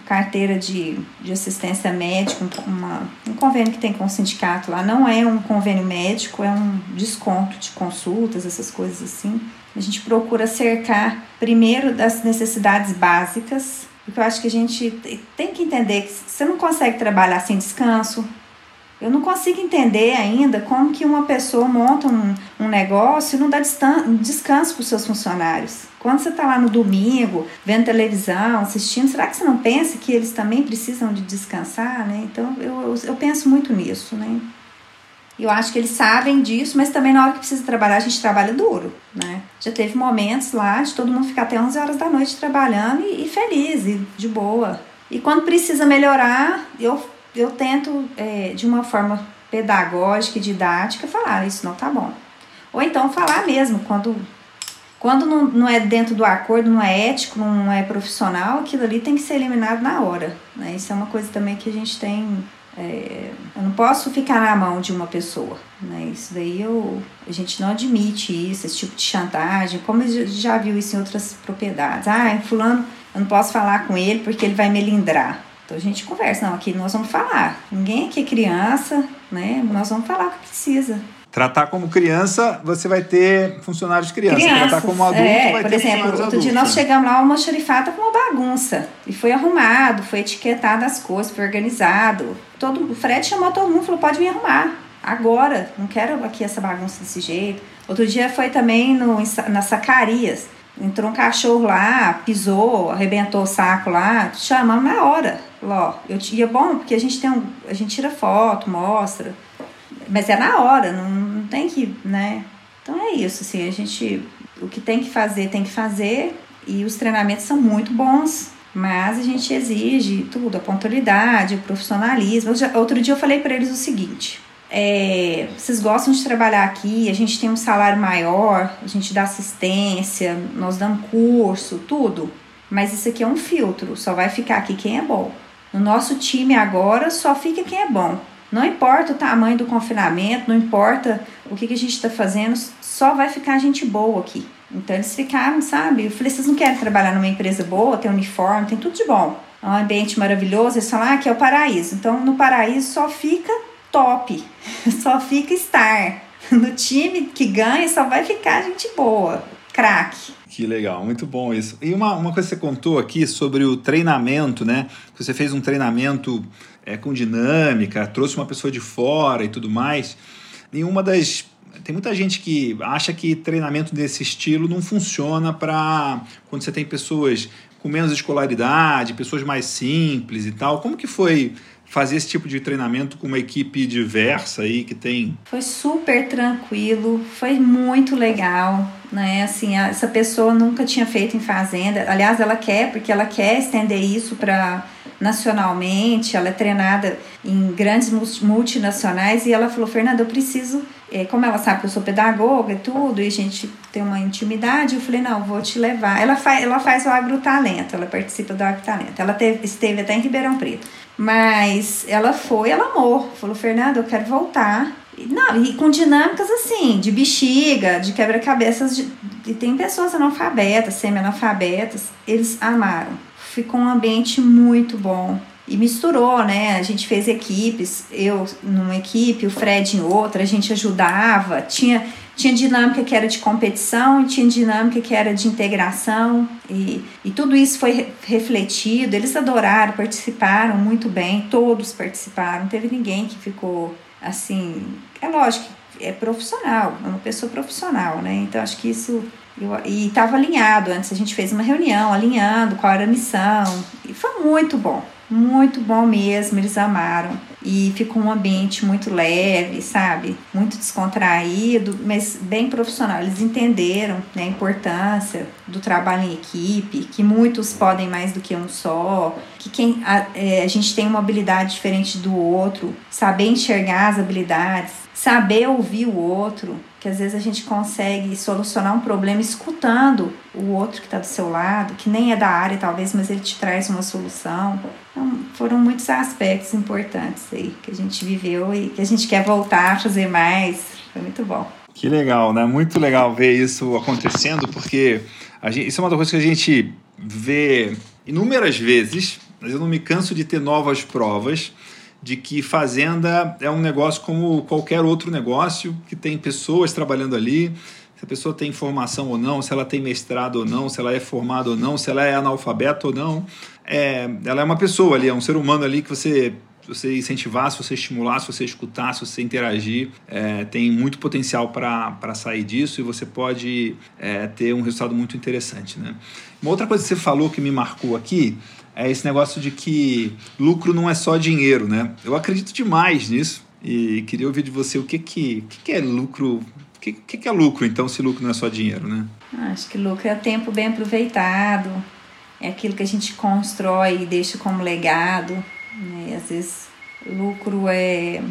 carteira de, de assistência médica, uma, um convênio que tem com o sindicato lá, não é um convênio médico, é um desconto de consultas, essas coisas assim. A gente procura cercar primeiro das necessidades básicas, porque eu acho que a gente tem que entender que você não consegue trabalhar sem descanso, eu não consigo entender ainda como que uma pessoa monta um, um negócio e não dá descanso para os seus funcionários. Quando você está lá no domingo, vendo televisão, assistindo, será que você não pensa que eles também precisam de descansar, né? Então, eu, eu, penso muito nisso, né? Eu acho que eles sabem disso, mas também na hora que precisa trabalhar, a gente trabalha duro, né? Já teve momentos lá de todo mundo ficar até 11 horas da noite trabalhando e, e feliz, e de boa. E quando precisa melhorar, eu eu tento, é, de uma forma pedagógica e didática, falar isso não tá bom. Ou então falar mesmo, quando, quando não, não é dentro do acordo, não é ético, não é profissional, aquilo ali tem que ser eliminado na hora. Né? Isso é uma coisa também que a gente tem É, eu não posso ficar na mão de uma pessoa, né? Isso daí eu, a gente não admite isso, esse tipo de chantagem, como a gente já viu isso em outras propriedades. Ah, fulano, eu não posso falar com ele porque ele vai me lindrar. Então a gente conversa, não, aqui nós vamos falar. Ninguém aqui é criança, né? Nós vamos falar o que precisa. Tratar como criança, você vai ter funcionários criança. Crianças, Tratar como adulto, é, vai por ter exemplo, outro adultos. dia nós né? chegamos lá, uma xerifata com uma bagunça. E foi arrumado, foi etiquetado as coisas, foi organizado. Todo, o Fred chamou todo mundo, falou, pode me arrumar. Agora, não quero aqui essa bagunça desse jeito. Outro dia foi também no, nas Sacarias. Entrou um cachorro lá, pisou, arrebentou o saco lá, chamamos na hora. Falou, Ó, eu tinha bom, porque a gente tem um. A gente tira foto, mostra. Mas é na hora, não, não tem que, né? Então é isso, assim, a gente. O que tem que fazer, tem que fazer. E os treinamentos são muito bons. Mas a gente exige tudo, a pontualidade, o profissionalismo. Outro dia eu falei para eles o seguinte: é, vocês gostam de trabalhar aqui, a gente tem um salário maior, a gente dá assistência, nós damos curso, tudo. Mas isso aqui é um filtro, só vai ficar aqui quem é bom. No nosso time agora só fica quem é bom. Não importa o tamanho do confinamento, não importa o que, que a gente está fazendo, só vai ficar gente boa aqui. Então eles ficaram, sabe? Eu falei, vocês não querem trabalhar numa empresa boa, tem uniforme, tem tudo de bom. É um ambiente maravilhoso, eles falam, ah, aqui é o paraíso. Então no paraíso só fica top, só fica estar. No time que ganha só vai ficar gente boa, craque. Que legal, muito bom isso. E uma, uma coisa que você contou aqui sobre o treinamento, né? Você fez um treinamento é, com dinâmica, trouxe uma pessoa de fora e tudo mais. E uma das. Tem muita gente que acha que treinamento desse estilo não funciona para quando você tem pessoas com menos escolaridade, pessoas mais simples e tal. Como que foi fazer esse tipo de treinamento com uma equipe diversa aí que tem Foi super tranquilo, foi muito legal, né? Assim, essa pessoa nunca tinha feito em fazenda. Aliás, ela quer, porque ela quer estender isso para nacionalmente. Ela é treinada em grandes multinacionais e ela falou: Fernanda, eu preciso. Eh, Como ela sabe que eu sou pedagoga e tudo, e a gente tem uma intimidade, eu falei: não, vou te levar. Ela, fa ela faz o agrotalento, ela participa do agrotalento. Ela teve, esteve até em Ribeirão Preto. Mas ela foi, ela amou. Falou, Fernanda, eu quero voltar. E, Não, e com dinâmicas assim, de bexiga, de quebra-cabeças. E tem pessoas analfabetas, semi-analfabetas. Eles amaram. Ficou um ambiente muito bom. E misturou, né? A gente fez equipes, eu numa equipe, o Fred em outra, a gente ajudava. Tinha, tinha dinâmica que era de competição e tinha dinâmica que era de integração. E, e tudo isso foi re- refletido. Eles adoraram, participaram muito bem, todos participaram. Não teve ninguém que ficou assim. É lógico, é profissional, é uma pessoa profissional, né? Então acho que isso. Eu- e estava alinhado antes, a gente fez uma reunião alinhando qual era a missão. E foi muito bom, muito bom mesmo, eles amaram. E ficou um ambiente muito leve, sabe? Muito descontraído, mas bem profissional. Eles entenderam né, a importância do trabalho em equipe, que muitos podem mais do que um só, que quem a, é, a gente tem uma habilidade diferente do outro, saber enxergar as habilidades, saber ouvir o outro, que às vezes a gente consegue solucionar um problema escutando o outro que está do seu lado, que nem é da área talvez, mas ele te traz uma solução. Então, foram muitos aspectos importantes aí que a gente viveu e que a gente quer voltar a fazer mais. Foi muito bom. Que legal, né? Muito legal ver isso acontecendo, porque gente, isso é uma coisa que a gente vê inúmeras vezes, mas eu não me canso de ter novas provas de que fazenda é um negócio como qualquer outro negócio, que tem pessoas trabalhando ali, se a pessoa tem formação ou não, se ela tem mestrado ou não, se ela é formada ou não, se ela é analfabeta ou não. É, ela é uma pessoa ali, é um ser humano ali que você você incentivar, se você estimular, se você escutar, se você interagir, é, tem muito potencial para sair disso e você pode é, ter um resultado muito interessante. Né? Uma outra coisa que você falou que me marcou aqui é esse negócio de que lucro não é só dinheiro. Né? Eu acredito demais nisso e queria ouvir de você o que, que, que, que é lucro. O que, que, é lucro, então, se lucro não é só dinheiro, né? Acho que lucro é o tempo bem aproveitado, é aquilo que a gente constrói e deixa como legado. Né? E às vezes lucro é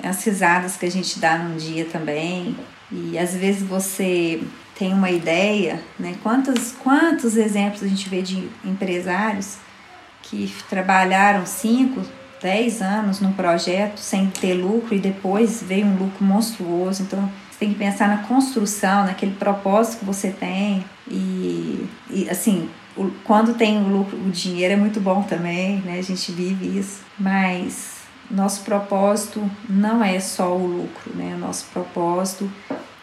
as risadas que a gente dá num dia também. E às vezes você tem uma ideia, né? Quantos, quantos exemplos a gente vê de empresários que trabalharam 5, 10 anos num projeto sem ter lucro e depois veio um lucro monstruoso. Então, você tem que pensar na construção, naquele propósito que você tem. E, e assim, o, quando tem o lucro, o dinheiro é muito bom também, né? A gente vive isso. Mas nosso propósito não é só o lucro, né? O nosso propósito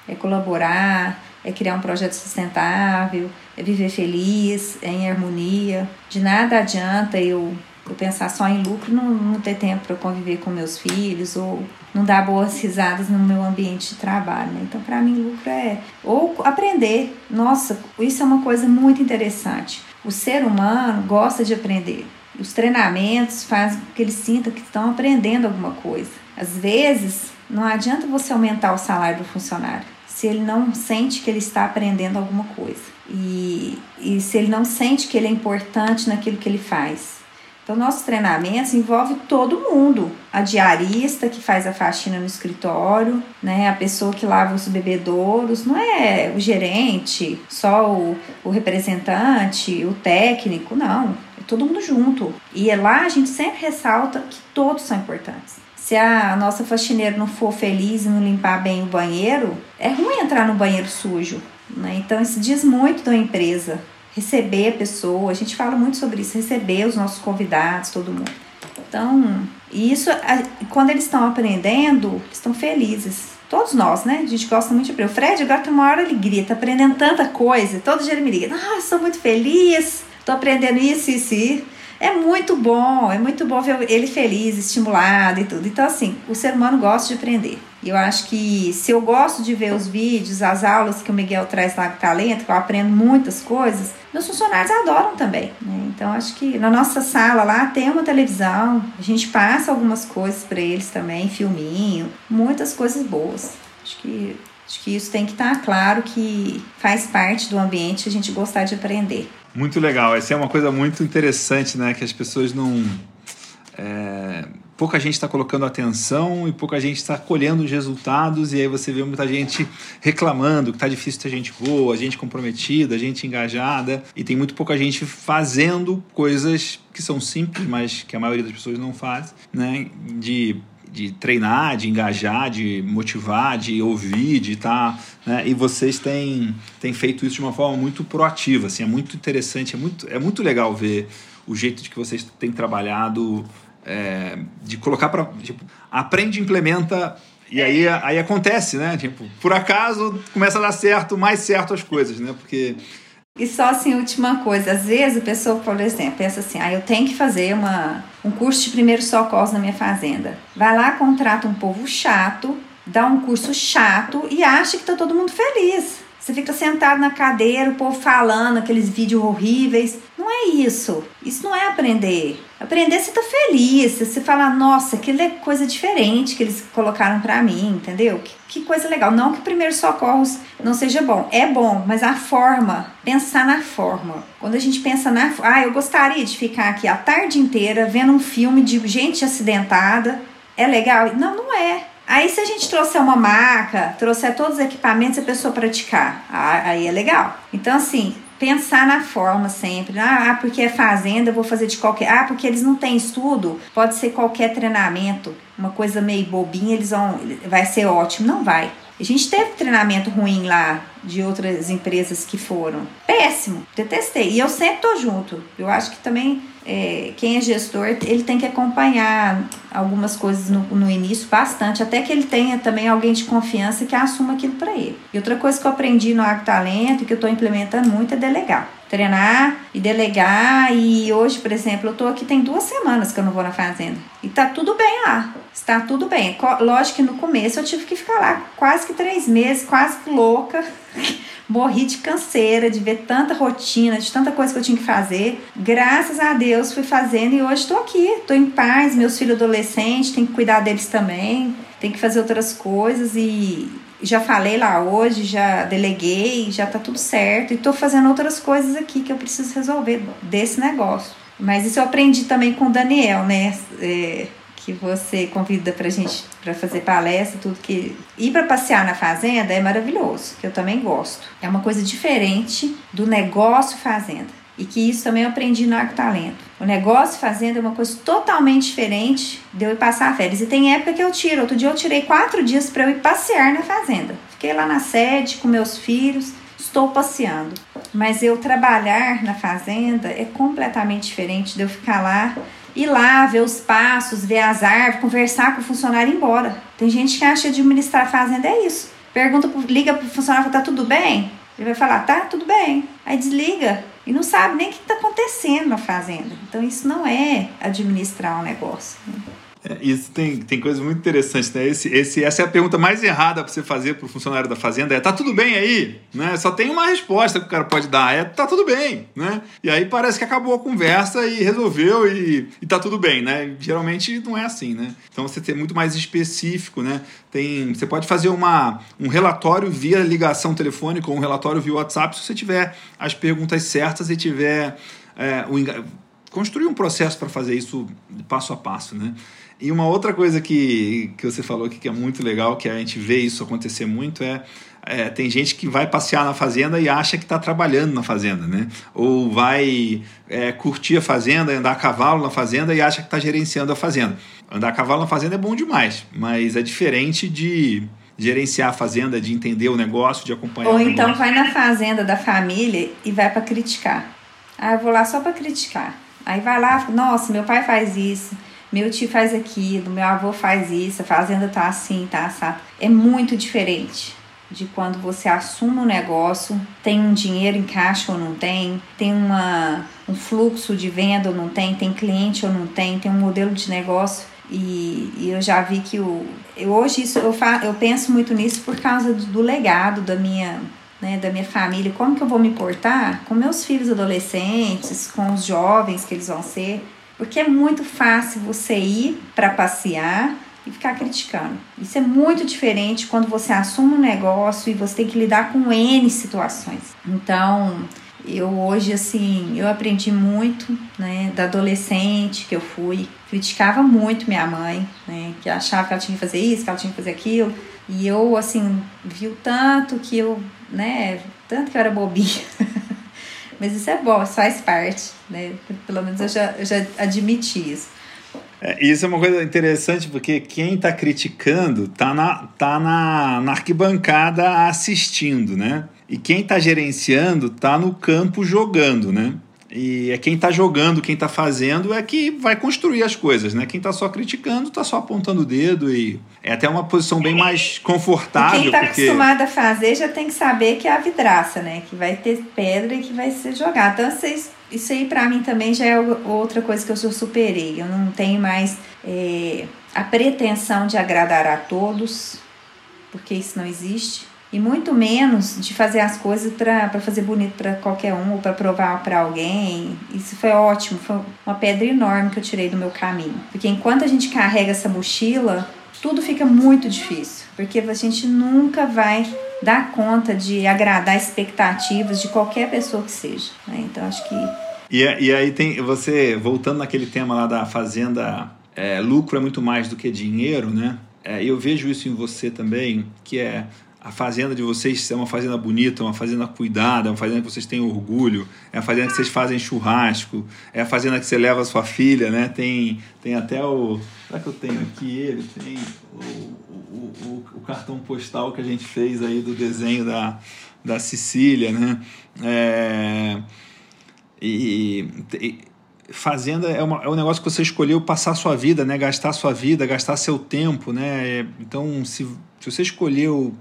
é colaborar, é criar um projeto sustentável, viver feliz, é em harmonia. De nada adianta eu, eu pensar só em lucro, não, não ter tempo para conviver com meus filhos ou não dar boas risadas no meu ambiente de trabalho. Né? Então, para mim, lucro é ou aprender. Nossa, isso é uma coisa muito interessante. O ser humano gosta de aprender. Os treinamentos fazem com que eles sintam que estão aprendendo alguma coisa. Às vezes, não adianta você aumentar o salário do funcionário se ele não sente que ele está aprendendo alguma coisa e, e se ele não sente que ele é importante naquilo que ele faz. Então, nossos treinamentos envolve todo mundo, a diarista que faz a faxina no escritório, né, a pessoa que lava os bebedouros, não é o gerente, só o, o representante, o técnico, não, é todo mundo junto. E é lá a gente sempre ressalta que todos são importantes. Se a nossa faxineira não for feliz e não limpar bem o banheiro, é ruim entrar no banheiro sujo. Né? Então, isso diz muito da empresa. Receber a pessoa, a gente fala muito sobre isso, receber os nossos convidados, todo mundo. Então, isso, quando eles estão aprendendo, estão felizes. Todos nós, né? A gente gosta muito de aprender. O Fred agora tem uma hora ele grita, aprendendo tanta coisa. Todo dia ele me liga. Ah, sou muito feliz, tô aprendendo isso, isso, isso. É muito bom, é muito bom ver ele feliz, estimulado e tudo. Então, assim, o ser humano gosta de aprender. E eu acho que se eu gosto de ver os vídeos, as aulas que o Miguel traz lá com talento, que eu aprendo muitas coisas, meus funcionários adoram também. Né? Então, acho que na nossa sala lá tem uma televisão, a gente passa algumas coisas para eles também, filminho, muitas coisas boas. Acho que Acho que isso tem que estar claro que faz parte do ambiente a gente gostar de aprender. Muito legal. Essa é uma coisa muito interessante, né? Que as pessoas não. É, pouca gente está colocando atenção e pouca gente está colhendo os resultados, e aí você vê muita gente reclamando que está difícil ter gente boa, gente comprometida, gente engajada, e tem muito pouca gente fazendo coisas que são simples, mas que a maioria das pessoas não faz, né? De de treinar, de engajar, de motivar, de ouvir, de estar. Tá, né? E vocês têm, têm feito isso de uma forma muito proativa. Assim, é muito interessante, é muito, é muito legal ver o jeito de que vocês têm trabalhado, é, de colocar para. Tipo, aprende, implementa. E aí, aí acontece, né? Tipo, por acaso começa a dar certo, mais certo as coisas, né? Porque e só assim, última coisa, às vezes a pessoa, por exemplo, pensa assim, ah, eu tenho que fazer uma, um curso de primeiros socorros na minha fazenda. Vai lá, contrata um povo chato, dá um curso chato e acha que tá todo mundo feliz. Você fica sentado na cadeira, o povo falando aqueles vídeos horríveis. Não é isso. Isso não é aprender. Aprender você tá feliz. Você fala, nossa, aquilo é coisa diferente que eles colocaram para mim, entendeu? Que, que, coisa legal. Não que o primeiro socorros não seja bom. É bom, mas a forma, pensar na forma. Quando a gente pensa na. Ah, eu gostaria de ficar aqui a tarde inteira vendo um filme de gente acidentada. É legal? Não, não é. Aí, se a gente trouxer uma maca, trouxer todos os equipamentos a pessoa praticar, aí é legal. Então, assim, pensar na forma sempre. Ah, porque é fazenda, eu vou fazer de qualquer. Ah, porque eles não têm estudo, pode ser qualquer treinamento, uma coisa meio bobinha, eles vão. Vai ser ótimo. Não vai. A gente teve treinamento ruim lá de outras empresas que foram. Péssimo, detestei. E eu sempre tô junto. Eu acho que também é, quem é gestor, ele tem que acompanhar algumas coisas no, no, início bastante, até que ele tenha também alguém de confiança que assuma aquilo para ele. E outra coisa que eu aprendi no Agro Talento, que eu estou implementando muito, é delegar. Treinar e delegar. E hoje, por exemplo, eu estou aqui tem duas semanas que eu não vou na fazenda. E tá tudo bem lá. Está tudo bem. Lógico que no começo eu tive que ficar lá quase que três meses, quase louca. morri de canseira, de ver tanta rotina, de tanta coisa que eu tinha que fazer. Graças a Deus fui fazendo e hoje estou aqui, estou em paz. Meus filhos adolescentes, tem que cuidar deles também, tem que fazer outras coisas e já falei lá hoje, já deleguei, já tá tudo certo e estou fazendo outras coisas aqui que eu preciso resolver desse negócio. Mas isso eu aprendi também com o Daniel, né? É, que você convida pra gente para fazer palestra, tudo que ir para passear na fazenda é maravilhoso, que eu também gosto. É uma coisa diferente do negócio fazenda. E que isso também eu aprendi no Arco Talento. O negócio fazenda é uma coisa totalmente diferente de eu ir passar férias. E tem época que eu tiro. Outro dia eu tirei quatro dias para eu ir passear na fazenda. Fiquei lá na sede com meus filhos, estou passeando. Mas eu trabalhar na fazenda é completamente diferente de eu ficar lá ir lá, ver os passos, ver as árvores, conversar com o funcionário e ir embora. Tem gente que acha que administrar a fazenda é isso. Pergunta, liga pro funcionário, tá tudo bem? Ele vai falar, tá, tudo bem. Aí desliga e não sabe nem o que está acontecendo na fazenda. Então isso não é administrar um negócio. Né? Isso tem, tem coisas muito interessantes, né? Esse, esse, essa é a pergunta mais errada para você fazer para o funcionário da fazenda: é tá tudo bem aí? Né? Só tem uma resposta que o cara pode dar: é tá tudo bem, né? E aí parece que acabou a conversa e resolveu e, e tá tudo bem, né? Geralmente não é assim, né? Então você tem muito mais específico, né? Tem, você pode fazer uma, um relatório via ligação telefônica ou um relatório via WhatsApp se você tiver as perguntas certas e tiver. É, o, construir um processo para fazer isso passo a passo, né? E uma outra coisa que, que você falou aqui que é muito legal, que a gente vê isso acontecer muito, é, é tem gente que vai passear na fazenda e acha que está trabalhando na fazenda, né? Ou vai é, curtir a fazenda, andar a cavalo na fazenda e acha que está gerenciando a fazenda. Andar a cavalo na fazenda é bom demais, mas é diferente de gerenciar a fazenda, de entender o negócio, de acompanhar. Ou então vai na fazenda da família e vai para criticar. Ah, eu vou lá só para criticar. Aí vai lá, nossa, meu pai faz isso meu tio faz aquilo, meu avô faz isso, a fazenda tá assim, tá assado. É muito diferente de quando você assume um negócio, tem um dinheiro em caixa ou não tem, tem uma, um fluxo de venda ou não tem, tem cliente ou não tem, tem um modelo de negócio. E, e eu já vi que o, eu, hoje isso eu, fa, eu penso muito nisso por causa do, do legado da minha, né, da minha família, como que eu vou me portar com meus filhos adolescentes, com os jovens que eles vão ser. Porque é muito fácil você ir para passear e ficar criticando. Isso é muito diferente quando você assume um negócio e você tem que lidar com N situações. Então, eu hoje, assim, eu aprendi muito, né, da adolescente que eu fui. Criticava muito minha mãe, né, que achava que ela tinha que fazer isso, que ela tinha que fazer aquilo. E eu, assim, viu tanto que eu, né, tanto que eu era bobinha. Mas isso é bom, faz parte, né? Pelo menos eu já, eu já admiti isso. É, isso é uma coisa interessante, porque quem está criticando está na, tá na, na arquibancada assistindo, né? E quem está gerenciando está no campo jogando, né? E é quem está jogando, quem está fazendo é que vai construir as coisas, né? Quem está só criticando está só apontando o dedo e é até uma posição bem mais confortável. E quem está porque... acostumado a fazer já tem que saber que é a vidraça, né? Que vai ter pedra e que vai ser jogada. Então, vocês, isso aí para mim também já é outra coisa que eu já superei. Eu não tenho mais é, a pretensão de agradar a todos, porque isso não existe e muito menos de fazer as coisas para fazer bonito para qualquer um ou para provar para alguém. Isso foi ótimo, foi uma pedra enorme que eu tirei do meu caminho. Porque enquanto a gente carrega essa mochila, tudo fica muito difícil, porque a gente nunca vai dar conta de agradar expectativas de qualquer pessoa que seja. Né? Então acho que. E, e aí tem você, voltando naquele tema lá da fazenda, é, lucro é muito mais do que dinheiro, né? É, eu vejo isso em você também, que é a fazenda de vocês é uma fazenda bonita, uma fazenda cuidada, é uma fazenda que vocês têm orgulho, é a fazenda que vocês fazem churrasco, é a fazenda que você leva a sua filha, né? Tem, tem até o. Será que eu tenho aqui ele? Tem o, o, o, o cartão postal que a gente fez aí do desenho da, da Sicília, né? É, e, e fazenda é, uma, é um negócio que você escolheu passar sua vida, né? Gastar sua vida, gastar seu tempo, né? Então, se, se você escolheu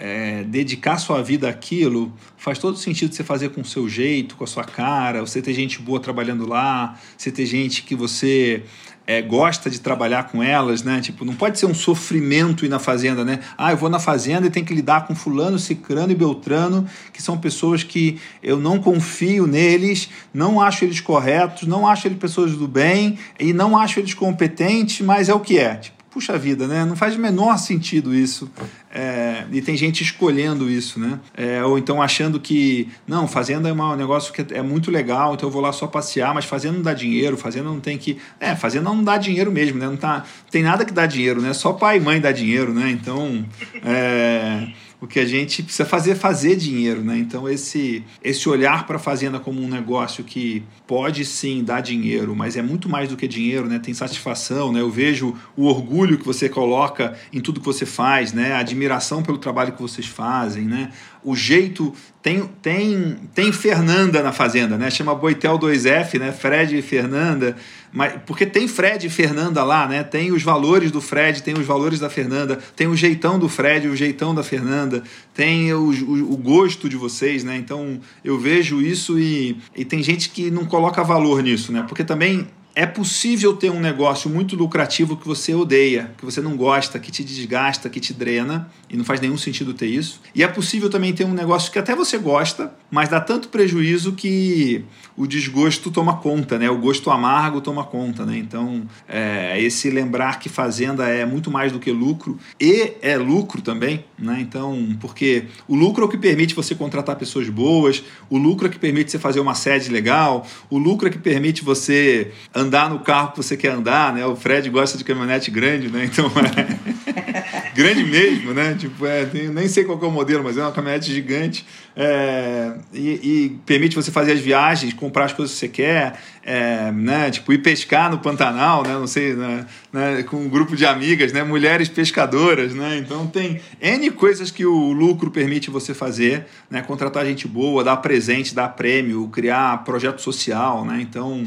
é, dedicar sua vida àquilo, faz todo sentido você fazer com o seu jeito, com a sua cara, você ter gente boa trabalhando lá, você ter gente que você é, gosta de trabalhar com elas, né? Tipo, não pode ser um sofrimento ir na fazenda, né? Ah, eu vou na fazenda e tenho que lidar com fulano, cicrano e beltrano, que são pessoas que eu não confio neles, não acho eles corretos, não acho eles pessoas do bem e não acho eles competentes, mas é o que é. Tipo, puxa vida, né? Não faz o menor sentido isso. É, e tem gente escolhendo isso, né? É, ou então achando que, não, fazenda é um negócio que é muito legal, então eu vou lá só passear, mas fazenda não dá dinheiro, fazenda não tem que. É, fazenda não dá dinheiro mesmo, né? Não tá, tem nada que dá dinheiro, né? Só pai e mãe dá dinheiro, né? Então. É, o que a gente precisa fazer é fazer dinheiro, né? Então esse esse olhar para a fazenda como um negócio que pode sim dar dinheiro, mas é muito mais do que dinheiro, né? Tem satisfação, né? Eu vejo o orgulho que você coloca em tudo que você faz, né? A admiração pelo trabalho que vocês fazem, né? O jeito tem tem tem Fernanda na fazenda, né? Chama Boitel 2F, né? Fred e Fernanda, mas porque tem Fred e Fernanda lá, né? Tem os valores do Fred, tem os valores da Fernanda, tem o jeitão do Fred, o jeitão da Fernanda, tem o, o, o gosto de vocês, né? Então eu vejo isso e, e tem gente que não coloca valor nisso, né? Porque também é possível ter um negócio muito lucrativo que você odeia, que você não gosta, que te desgasta, que te drena, e não faz nenhum sentido ter isso. E é possível também ter um negócio que até você gosta, mas dá tanto prejuízo que o desgosto toma conta, né? O gosto amargo toma conta, né? Então, é, esse lembrar que fazenda é muito mais do que lucro e é lucro também, né? Então, porque o lucro é o que permite você contratar pessoas boas, o lucro é que permite você fazer uma sede legal, o lucro é que permite você andar no carro que você quer andar, né? O Fred gosta de caminhonete grande, né? Então, é grande mesmo, né? Tipo, é, tem, nem sei qual é o modelo, mas é uma caminhonete gigante é, e, e, permite você fazer as viagens, comprar as coisas que você quer, é, né? Tipo, ir pescar no Pantanal, né? Não sei, né? né? com um grupo de amigas, né? Mulheres pescadoras, né? Então tem N coisas que o lucro permite você fazer, né? Contratar gente boa, dar presente, dar prêmio, criar projeto social, né? Então...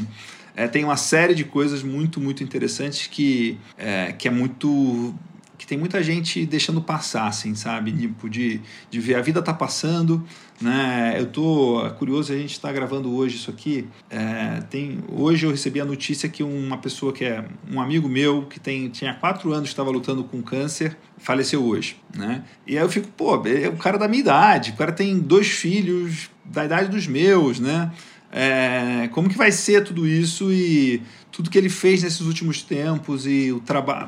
É, tem uma série de coisas muito, muito interessantes que é, que é muito que tem muita gente deixando passar, assim, sabe? Tipo, de, de ver a vida tá passando, né? Eu tô curioso, a gente está gravando hoje isso aqui. É, tem, hoje eu recebi a notícia que uma pessoa que é um amigo meu, que tem, tinha quatro anos, estava lutando com câncer, faleceu hoje, né? E aí eu fico, pô, é o cara da minha idade, o cara tem dois filhos da idade dos meus, né? É, como que vai ser tudo isso e tudo que ele fez nesses últimos tempos e o,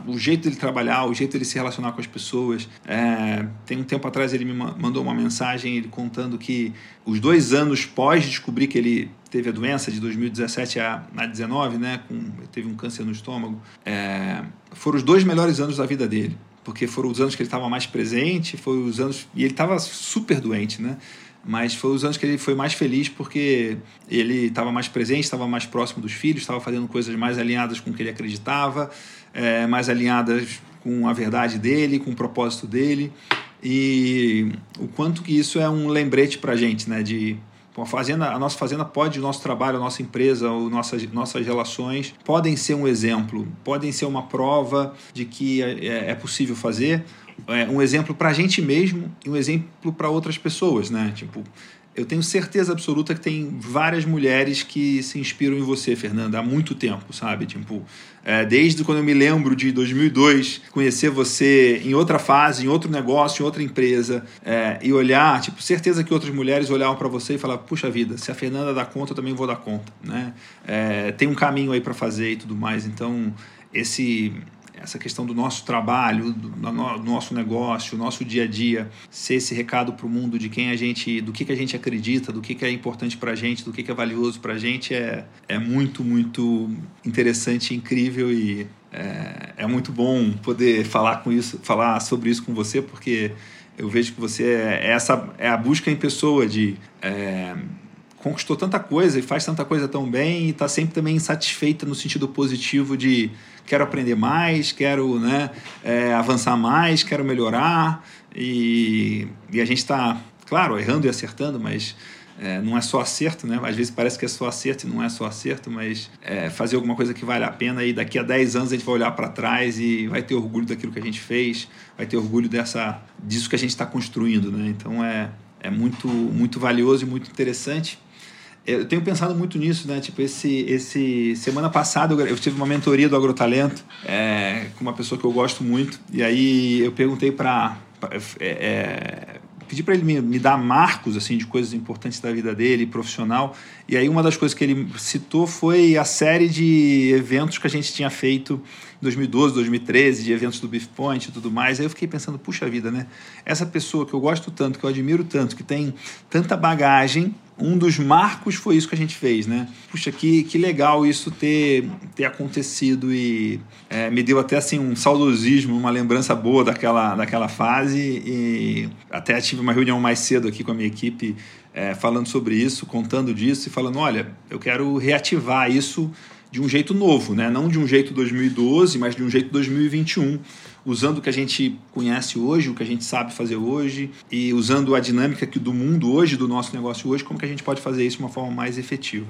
o jeito dele trabalhar, o jeito dele se relacionar com as pessoas. É, tem um tempo atrás ele me mandou uma mensagem ele contando que os dois anos pós descobrir que ele teve a doença de 2017 a, a 19, né, com, teve um câncer no estômago, é, foram os dois melhores anos da vida dele porque foram os anos que ele estava mais presente, foi os anos e ele estava super doente, né? Mas foi os anos que ele foi mais feliz porque ele estava mais presente, estava mais próximo dos filhos, estava fazendo coisas mais alinhadas com o que ele acreditava, é, mais alinhadas com a verdade dele, com o propósito dele e o quanto que isso é um lembrete para a gente, né? De a fazenda, a nossa fazenda pode, o nosso trabalho, a nossa empresa, o nossas, nossas relações podem ser um exemplo, podem ser uma prova de que é, é possível fazer, é, um exemplo para a gente mesmo e um exemplo para outras pessoas, né? Tipo, eu tenho certeza absoluta que tem várias mulheres que se inspiram em você, Fernanda, há muito tempo, sabe? Tipo, é, desde quando eu me lembro de 2002, conhecer você em outra fase, em outro negócio, em outra empresa, é, e olhar, tipo, certeza que outras mulheres olhavam para você e falavam, puxa vida, se a Fernanda dá conta, eu também vou dar conta, né? É, tem um caminho aí para fazer e tudo mais, então esse essa questão do nosso trabalho, do, do nosso negócio, nosso dia a dia, ser esse recado para o mundo de quem a gente, do que, que a gente acredita, do que, que é importante para a gente, do que, que é valioso para a gente, é, é muito, muito interessante, incrível e é, é muito bom poder falar com isso, falar sobre isso com você, porque eu vejo que você é, é essa é a busca em pessoa de é, conquistou tanta coisa e faz tanta coisa tão bem e está sempre também insatisfeita no sentido positivo de quero aprender mais, quero né, é, avançar mais, quero melhorar e, e a gente está, claro, errando e acertando, mas é, não é só acerto, né? Às vezes parece que é só acerto e não é só acerto, mas é, fazer alguma coisa que vale a pena e daqui a 10 anos a gente vai olhar para trás e vai ter orgulho daquilo que a gente fez, vai ter orgulho dessa, disso que a gente está construindo, né? Então é, é muito, muito valioso e muito interessante. Eu tenho pensado muito nisso, né? Tipo, esse, esse semana passada eu tive uma mentoria do Agrotalento é, com uma pessoa que eu gosto muito. E aí eu perguntei para é, é, pedi para ele me, me, dar marcos assim de coisas importantes da vida dele, profissional. E aí uma das coisas que ele citou foi a série de eventos que a gente tinha feito em 2012, 2013, de eventos do Beef Point e tudo mais. Aí eu fiquei pensando, puxa vida, né? Essa pessoa que eu gosto tanto, que eu admiro tanto, que tem tanta bagagem um dos marcos foi isso que a gente fez, né? Puxa, que, que legal isso ter, ter acontecido e é, me deu até assim um saudosismo, uma lembrança boa daquela, daquela fase e até tive uma reunião mais cedo aqui com a minha equipe é, falando sobre isso, contando disso e falando, olha, eu quero reativar isso de um jeito novo, né? Não de um jeito 2012, mas de um jeito 2021 usando o que a gente conhece hoje, o que a gente sabe fazer hoje e usando a dinâmica que do mundo hoje, do nosso negócio hoje, como que a gente pode fazer isso de uma forma mais efetiva.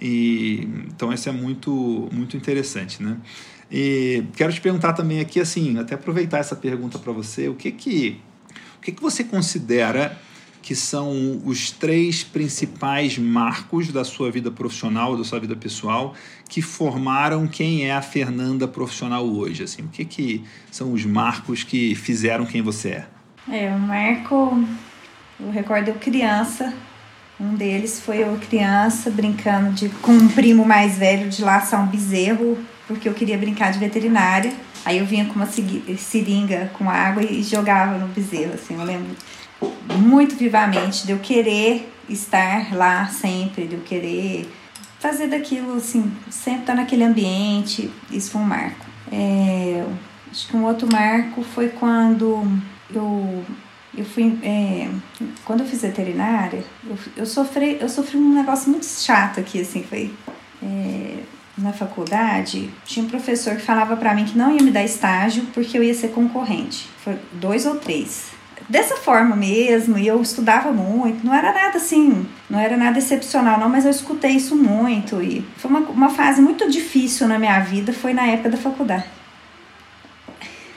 E, então isso é muito, muito interessante, né? E quero te perguntar também aqui, assim, até aproveitar essa pergunta para você, o que que, o que que você considera que são os três principais marcos da sua vida profissional, da sua vida pessoal, que formaram quem é a Fernanda profissional hoje? Assim, o que, que são os marcos que fizeram quem você é? É, o marco, eu recordo eu criança, um deles foi eu criança brincando de, com um primo mais velho de laçar um bezerro, porque eu queria brincar de veterinária. Aí eu vinha com uma seringa com água e jogava no bezerro, assim, eu lembro muito vivamente, de eu querer estar lá sempre, de eu querer fazer daquilo, assim, sempre estar naquele ambiente. Isso foi um marco. É, acho que um outro marco foi quando eu, eu fui. É, quando eu fiz veterinária, eu, eu, sofri, eu sofri um negócio muito chato aqui, assim, foi. É, na faculdade, tinha um professor que falava para mim que não ia me dar estágio porque eu ia ser concorrente. Foi dois ou três dessa forma mesmo, e eu estudava muito, não era nada assim, não era nada excepcional não, mas eu escutei isso muito e foi uma, uma fase muito difícil na minha vida, foi na época da faculdade.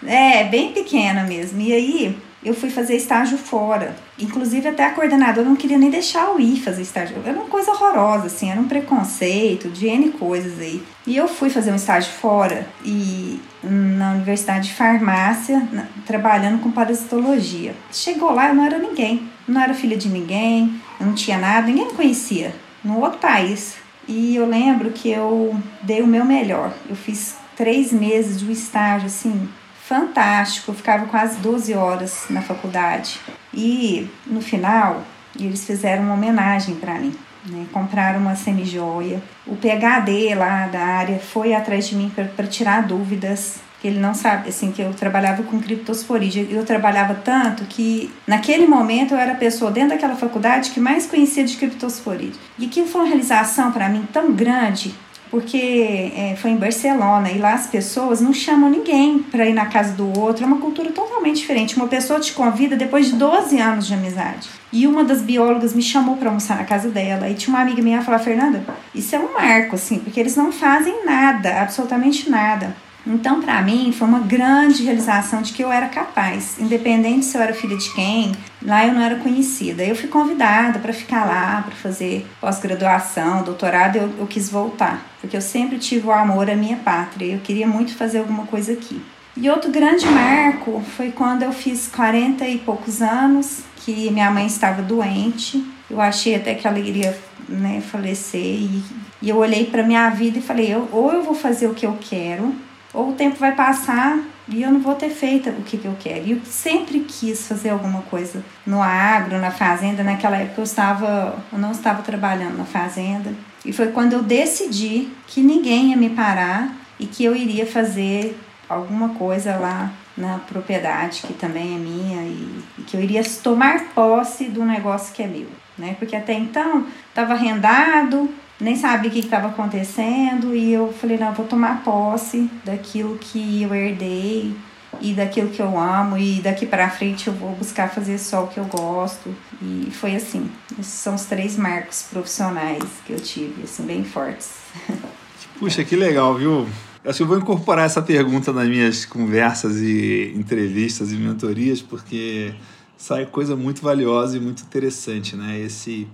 É, bem pequena mesmo, e aí eu fui fazer estágio fora. Inclusive, até a coordenadora não queria nem deixar eu ir fazer estágio. Era uma coisa horrorosa, assim, era um preconceito de N coisas aí. E eu fui fazer um estágio fora e na Universidade de Farmácia, na, trabalhando com parasitologia. Chegou lá, eu não era ninguém. Não era filha de ninguém, não tinha nada, ninguém me conhecia. No outro país. E eu lembro que eu dei o meu melhor. Eu fiz três meses de um estágio, assim, fantástico. Eu ficava quase 12 horas na faculdade. E no final, eles fizeram uma homenagem para mim. Né? Compraram uma semijoia. O PHD lá da área foi atrás de mim para tirar dúvidas que ele não sabe, assim, que eu trabalhava com criptosforia. Eu trabalhava tanto que naquele momento eu era a pessoa dentro daquela faculdade que mais conhecia de criptosforia. E aquilo foi uma realização para mim tão grande porque é, foi em Barcelona e lá as pessoas não chamam ninguém para ir na casa do outro, é uma cultura totalmente diferente. Uma pessoa te convida depois de 12 anos de amizade. E uma das biólogas me chamou para almoçar na casa dela. E tinha uma amiga minha falou: Fernanda, isso é um marco, assim, porque eles não fazem nada, absolutamente nada. Então, para mim, foi uma grande realização de que eu era capaz, independente se eu era filha de quem, lá eu não era conhecida. Eu fui convidada para ficar lá, para fazer pós-graduação, doutorado, eu, eu quis voltar, porque eu sempre tive o amor à minha pátria, eu queria muito fazer alguma coisa aqui. E outro grande marco foi quando eu fiz 40 e poucos anos, que minha mãe estava doente. Eu achei até que ela iria né, falecer e, e eu olhei para minha vida e falei, eu, ou eu vou fazer o que eu quero, ou o tempo vai passar e eu não vou ter feito o que, que eu quero. E eu sempre quis fazer alguma coisa no agro, na fazenda. Naquela época eu estava, eu não estava trabalhando na fazenda. E foi quando eu decidi que ninguém ia me parar e que eu iria fazer alguma coisa lá na propriedade que também é minha e, e que eu iria tomar posse do negócio que é meu, né? Porque até então estava arrendado, nem sabia o que estava acontecendo e eu falei, não, eu vou tomar posse daquilo que eu herdei e daquilo que eu amo e daqui para frente eu vou buscar fazer só o que eu gosto e foi assim. Esses são os três marcos profissionais que eu tive, assim, bem fortes. Puxa, que legal, viu? Acho que eu vou incorporar essa pergunta nas minhas conversas e entrevistas e mentorias, porque sai coisa muito valiosa e muito interessante, né? Esse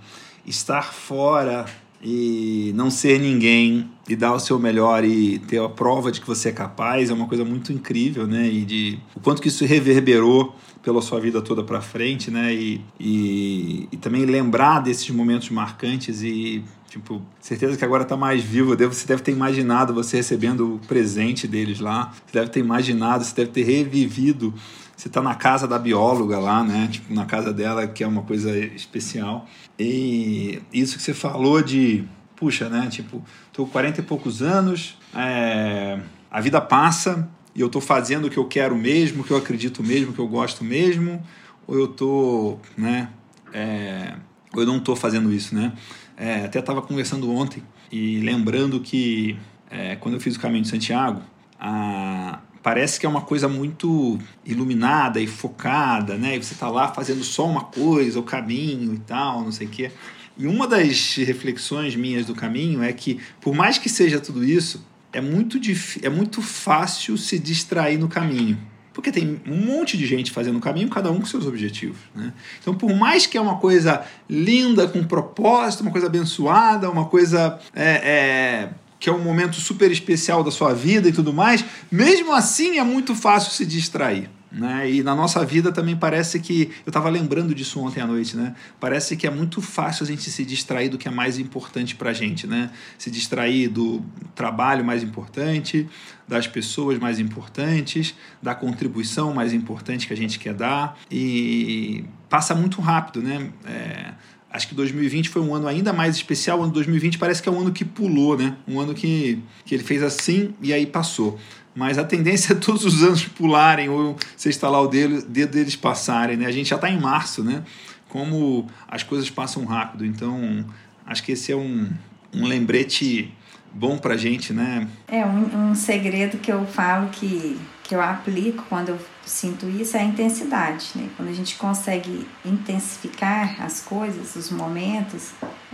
estar fora e não ser ninguém e dar o seu melhor e ter a prova de que você é capaz é uma coisa muito incrível, né? E de o quanto que isso reverberou pela sua vida toda para frente, né? E, e, e, também lembrar desses momentos marcantes e tipo certeza que agora está mais vivo. Você deve ter imaginado você recebendo o presente deles lá. Você deve ter imaginado, você deve ter revivido Você tá na casa da bióloga lá, né? Tipo, na casa dela, que é uma coisa especial. E isso que você falou de, puxa, né? Tipo, tô com 40 e poucos anos, é, a vida passa e eu tô fazendo o que eu quero mesmo, o que eu acredito mesmo, o que eu gosto mesmo, ou eu tô, né? É, ou eu não tô fazendo isso, né? É, até estava conversando ontem e lembrando que é, quando eu fiz o caminho de Santiago, a, parece que é uma coisa muito iluminada e focada, né? E você está lá fazendo só uma coisa, o caminho e tal, não sei o quê. E uma das reflexões minhas do caminho é que, por mais que seja tudo isso, é muito, é muito fácil se distrair no caminho. Porque tem um monte de gente fazendo o caminho, cada um com seus objetivos. Né? Então, por mais que é uma coisa linda, com propósito, uma coisa abençoada, uma coisa é, é, que é um momento super especial da sua vida e tudo mais, mesmo assim é muito fácil se distrair. Né? E na nossa vida também parece que. Eu estava lembrando disso ontem à noite, né? Parece que é muito fácil a gente se distrair do que é mais importante para a gente, né? Se distrair do trabalho mais importante, das pessoas mais importantes, da contribuição mais importante que a gente quer dar. E passa muito rápido, né? É, acho que 2020 foi um ano ainda mais especial. O ano 2020 parece que é um ano que pulou, né? Um ano que, que ele fez assim e aí passou mas a tendência é todos os anos pularem ou você instalar o dedo, dedo deles passarem, né? A gente já está em março, né? Como as coisas passam rápido, então acho que esse é um, um lembrete bom para gente, né? É um, um segredo que eu falo que que eu aplico quando eu sinto isso é a intensidade, né? Quando a gente consegue intensificar as coisas, os momentos,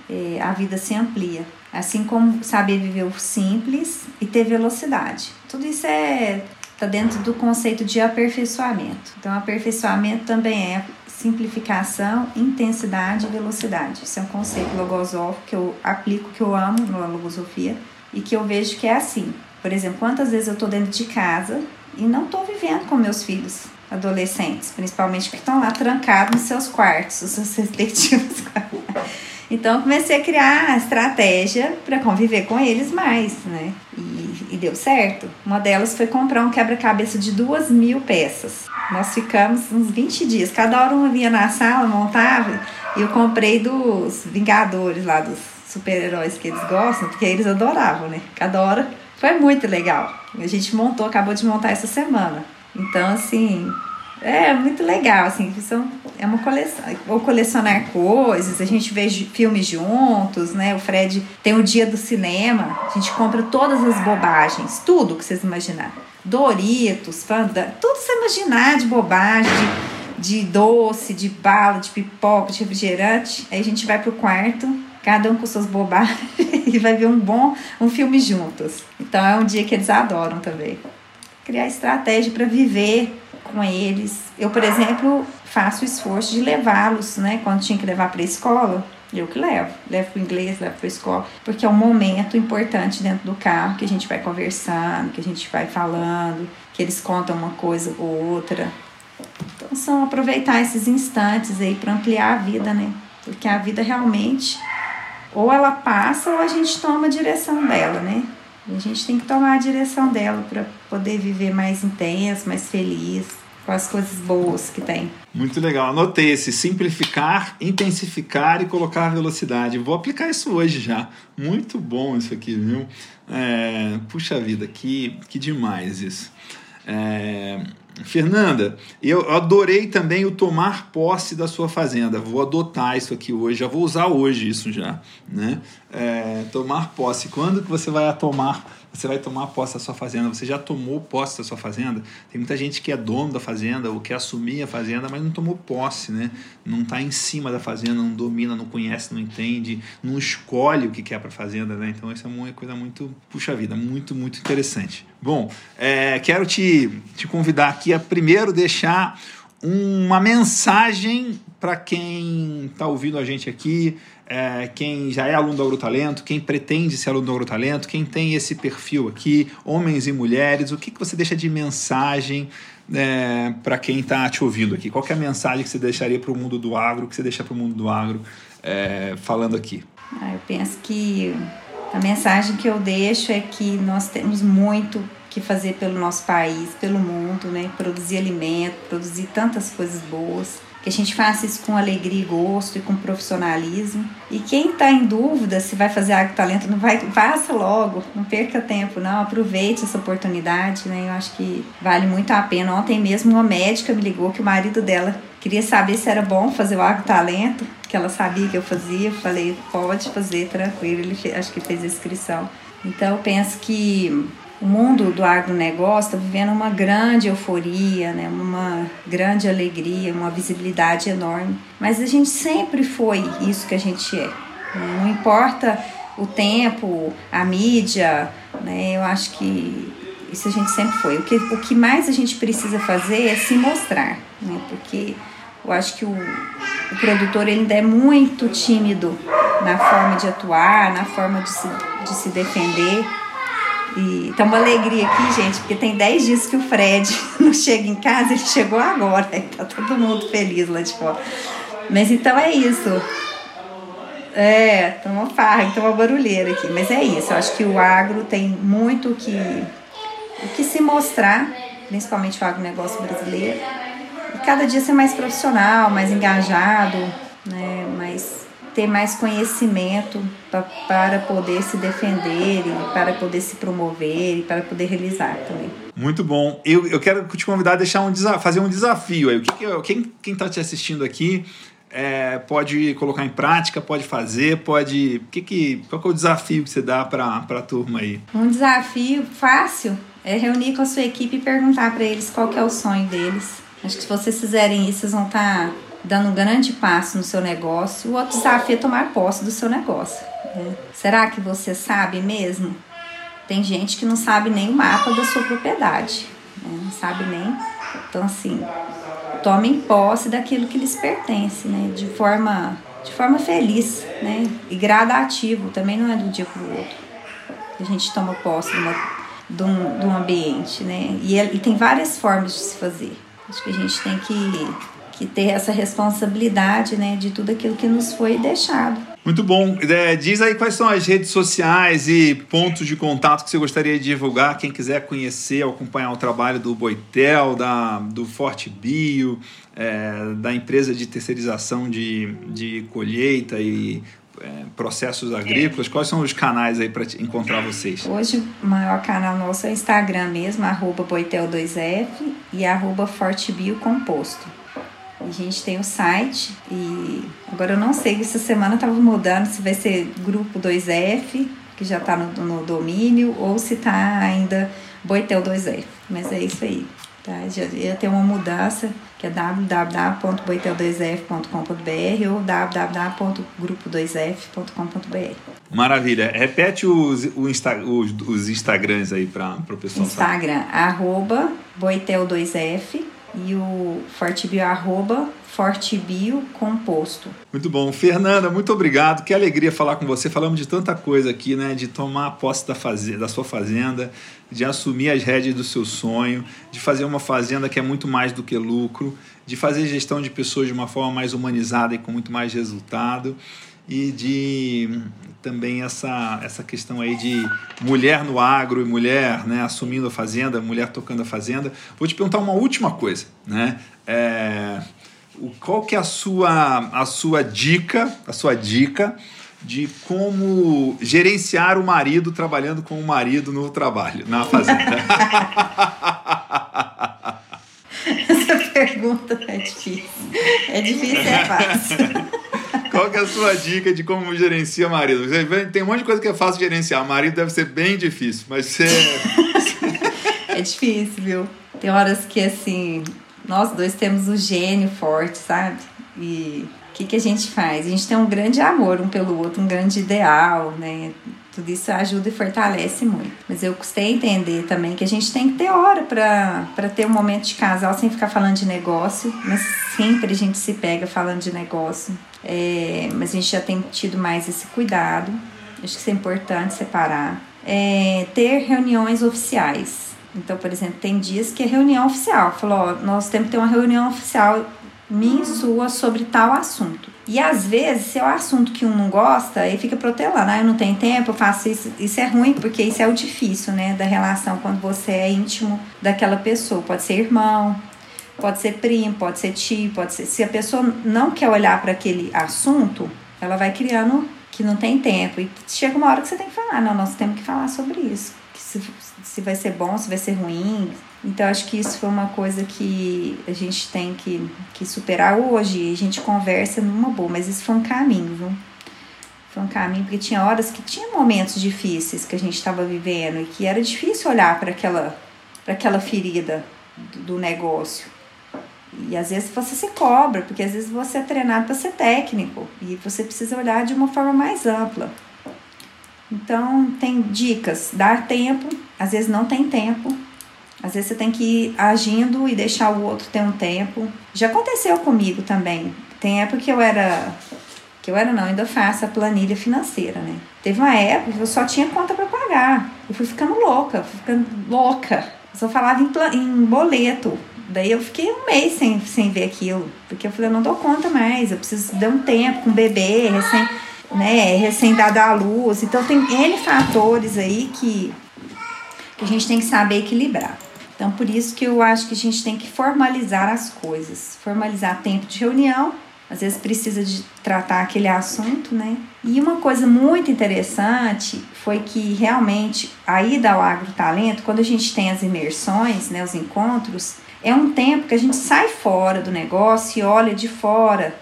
é, a vida se amplia. Assim como saber viver o simples e ter velocidade. Tudo isso é tá dentro do conceito de aperfeiçoamento. Então, aperfeiçoamento também é simplificação, intensidade e velocidade. Isso é um conceito logosófico que eu aplico, que eu amo na logosofia e que eu vejo que é assim. Por exemplo, quantas vezes eu estou dentro de casa e não estou vivendo com meus filhos adolescentes, principalmente que estão lá trancados nos seus quartos, os seus respectivos. Então comecei a criar estratégia para conviver com eles mais, né? E, e, deu certo. Uma delas foi comprar um quebra-cabeça de duas mil peças. Nós ficamos uns 20 dias. Cada hora uma vinha na sala, montava. E eu comprei dos Vingadores lá, dos super-heróis que eles gostam, porque eles adoravam, né? Cada hora foi muito legal. A gente montou, acabou de montar essa semana. Então, assim, é muito legal, assim, são, é uma coleção. Ou colecionar coisas, a gente vê filmes juntos, né? O Fred tem o dia do cinema, a gente compra todas as bobagens, tudo que vocês imaginarem. Doritos, fanda, tudo que você imaginar de bobagem, de, de doce, de bala, de pipoca, de refrigerante. Aí a gente vai pro quarto, cada um com suas bobagens e vai ver um bom um filme juntos. Então é um dia que eles adoram também. Criar estratégia para viver com eles. Eu, por exemplo, faço o esforço de levá-los, né? Quando tinha que levar para a escola, eu que levo. Levo para o inglês, levo para a escola, porque é um momento importante dentro do carro que a gente vai conversando, que a gente vai falando, que eles contam uma coisa ou outra. Então, são aproveitar esses instantes aí para ampliar a vida, né? Porque a vida realmente, ou ela passa ou a gente toma a direção dela, né? A gente tem que tomar a direção dela para poder viver mais intenso, mais feliz, com as coisas boas que tem. Muito legal. Anotei esse simplificar, intensificar e colocar velocidade. Vou aplicar isso hoje já. Muito bom isso aqui, viu? É, puxa vida, que, que demais isso. É, Fernanda, eu adorei também o tomar posse da sua fazenda. Vou adotar isso aqui hoje, já vou usar hoje isso já, né? É, tomar posse. Quando que você vai tomar você vai tomar posse da sua fazenda. Você já tomou posse da sua fazenda? Tem muita gente que é dono da fazenda ou quer assumir a fazenda, mas não tomou posse, né? Não está em cima da fazenda, não domina, não conhece, não entende, não escolhe o que quer para a fazenda, né? Então, isso é uma coisa muito, puxa vida, muito, muito interessante. Bom, é, quero te, te convidar aqui a primeiro deixar uma mensagem para quem está ouvindo a gente aqui, é, quem já é aluno do Agrotalento, quem pretende ser aluno do Agrotalento, quem tem esse perfil aqui, homens e mulheres, o que, que você deixa de mensagem é, para quem está te ouvindo aqui? Qual é a mensagem que você deixaria para o mundo do agro, que você deixa para o mundo do agro é, falando aqui? Ah, eu penso que a mensagem que eu deixo é que nós temos muito que fazer pelo nosso país, pelo mundo, né? Produzir alimento, produzir tantas coisas boas que a gente faça isso com alegria e gosto e com profissionalismo. E quem está em dúvida se vai fazer talento não vai, faça logo, não perca tempo, não, aproveite essa oportunidade, né? Eu acho que vale muito a pena. Ontem mesmo uma médica me ligou que o marido dela queria saber se era bom fazer o talento, que ela sabia que eu fazia. Eu falei, pode fazer, tranquilo. Ele acho que fez a inscrição. Então eu penso que o mundo do agronegócio está vivendo uma grande euforia, né? uma grande alegria, uma visibilidade enorme. Mas a gente sempre foi isso que a gente é. Né? Não importa o tempo, a mídia, né? eu acho que isso a gente sempre foi. O que, o que mais a gente precisa fazer é se mostrar, né? porque eu acho que o, o produtor ainda é muito tímido na forma de atuar, na forma de se, de se defender. E tá uma alegria aqui, gente, porque tem 10 dias que o Fred não chega em casa, ele chegou agora, tá todo mundo feliz lá de fora. Mas então é isso. É, tá uma farra, então uma barulheira aqui. Mas é isso, eu acho que o agro tem muito que, o que se mostrar, principalmente o agronegócio brasileiro. E cada dia ser mais profissional, mais engajado, né, mais ter mais conhecimento pra, para poder se defender e para poder se promover e para poder realizar também. Muito bom. Eu, eu quero te convidar a deixar um fazer um desafio aí. O que, que quem está te assistindo aqui é, pode colocar em prática, pode fazer, pode. Que que, qual que é o desafio que você dá para a turma aí? Um desafio fácil é reunir com a sua equipe e perguntar para eles qual que é o sonho deles. Acho que se vocês fizerem isso, vocês vão estar tá dando um grande passo no seu negócio, o outro desafio é tomar posse do seu negócio. Né? Será que você sabe mesmo? Tem gente que não sabe nem o mapa da sua propriedade, né? não sabe nem. Então, assim, tomem posse daquilo que lhes pertence, né? De forma, de forma feliz, né? E gradativo, também não é do dia para o outro. A gente toma posse de, uma, de, um, de um ambiente, né? E, e tem várias formas de se fazer. Acho que a gente tem que que ter essa responsabilidade né, de tudo aquilo que nos foi deixado. Muito bom. É, diz aí quais são as redes sociais e pontos de contato que você gostaria de divulgar. Quem quiser conhecer, acompanhar o trabalho do Boitel, da, do Forte Bio, é, da empresa de terceirização de, de colheita e é, processos agrícolas, quais são os canais aí para encontrar vocês? Hoje o maior canal nosso é o Instagram mesmo, arroba Boitel2F e arroba Fortebio Composto. A gente tem o site e agora eu não sei, essa semana estava mudando se vai ser grupo 2F, que já está no, no, domínio, ou se está ainda Boitel 2F. Mas é isso aí. Tá? Já ia ter uma mudança que é www.boitel2f.com.br ou www.grupo2f.com.br. Maravilha. Repete os, Insta, os, os Instagrams aí para o pessoal Instagram, saber. arroba Boitel2f e o Fortebio arroba Fortebio Composto. Muito bom. Fernanda, muito obrigado. Que alegria falar com você. Falamos de tanta coisa aqui, né? De tomar posse da, fazenda, da sua fazenda, de assumir as rédeas do seu sonho, de fazer uma fazenda que é muito mais do que lucro, de fazer gestão de pessoas de uma forma mais humanizada e com muito mais resultado e de também essa, essa questão aí de mulher no agro e mulher né, assumindo a fazenda, mulher tocando a fazenda. Vou te perguntar uma última coisa, né? É, qual que é a sua, a sua dica, a sua dica de como gerenciar o marido trabalhando com o marido no trabalho, na fazenda? Essa pergunta é difícil. É difícil, é fácil. Qual que é a sua dica de como gerencia marido? Tem um monte de coisa que é fácil gerenciar. Marido deve ser bem difícil, mas você. é difícil, viu? Tem horas que, assim, nós dois temos um gênio forte, sabe? E o que, que a gente faz? A gente tem um grande amor um pelo outro, um grande ideal, né? Tudo isso ajuda e fortalece muito. Mas eu custei entender também que a gente tem que ter hora para ter um momento de casal sem ficar falando de negócio, mas sempre a gente se pega falando de negócio. É, mas a gente já tem tido mais esse cuidado. Acho que isso é importante separar. É, ter reuniões oficiais. Então, por exemplo, tem dias que é reunião oficial. Falou, ó, nós temos que ter uma reunião oficial minha e sua sobre tal assunto. E às vezes, se é o assunto que um não gosta, aí fica protelando. Ah, eu não tenho tempo, eu faço isso. Isso é ruim, porque isso é o difícil, né? Da relação quando você é íntimo daquela pessoa. Pode ser irmão, pode ser primo, pode ser tio, pode ser. Se a pessoa não quer olhar para aquele assunto, ela vai criando que não tem tempo. E chega uma hora que você tem que falar: não, nós temos que falar sobre isso. Se, se vai ser bom, se vai ser ruim, então, acho que isso foi uma coisa que a gente tem que, que superar hoje. A gente conversa numa boa, mas isso foi um caminho, viu? Foi um caminho, porque tinha horas que tinha momentos difíceis que a gente estava vivendo e que era difícil olhar para aquela, aquela ferida do, do negócio. E às vezes você se cobra, porque às vezes você é treinado para ser técnico e você precisa olhar de uma forma mais ampla. Então, tem dicas: dar tempo, às vezes não tem tempo, às vezes você tem que ir agindo e deixar o outro ter um tempo. Já aconteceu comigo também. Tem época que eu era. Que eu era não, ainda faço a planilha financeira, né? Teve uma época que eu só tinha conta para pagar. Eu fui ficando louca, fui ficando louca. Eu só falava em, em boleto. Daí eu fiquei um mês sem, sem ver aquilo. Porque eu falei, eu não dou conta mais, eu preciso dar um tempo com o bebê, recém, né, recém dado à luz. Então tem N fatores aí que, que a gente tem que saber equilibrar. Então, por isso que eu acho que a gente tem que formalizar as coisas. Formalizar tempo de reunião, às vezes precisa de tratar aquele assunto, né? E uma coisa muito interessante foi que realmente a ida ao agrotalento, quando a gente tem as imersões, né, os encontros, é um tempo que a gente sai fora do negócio e olha de fora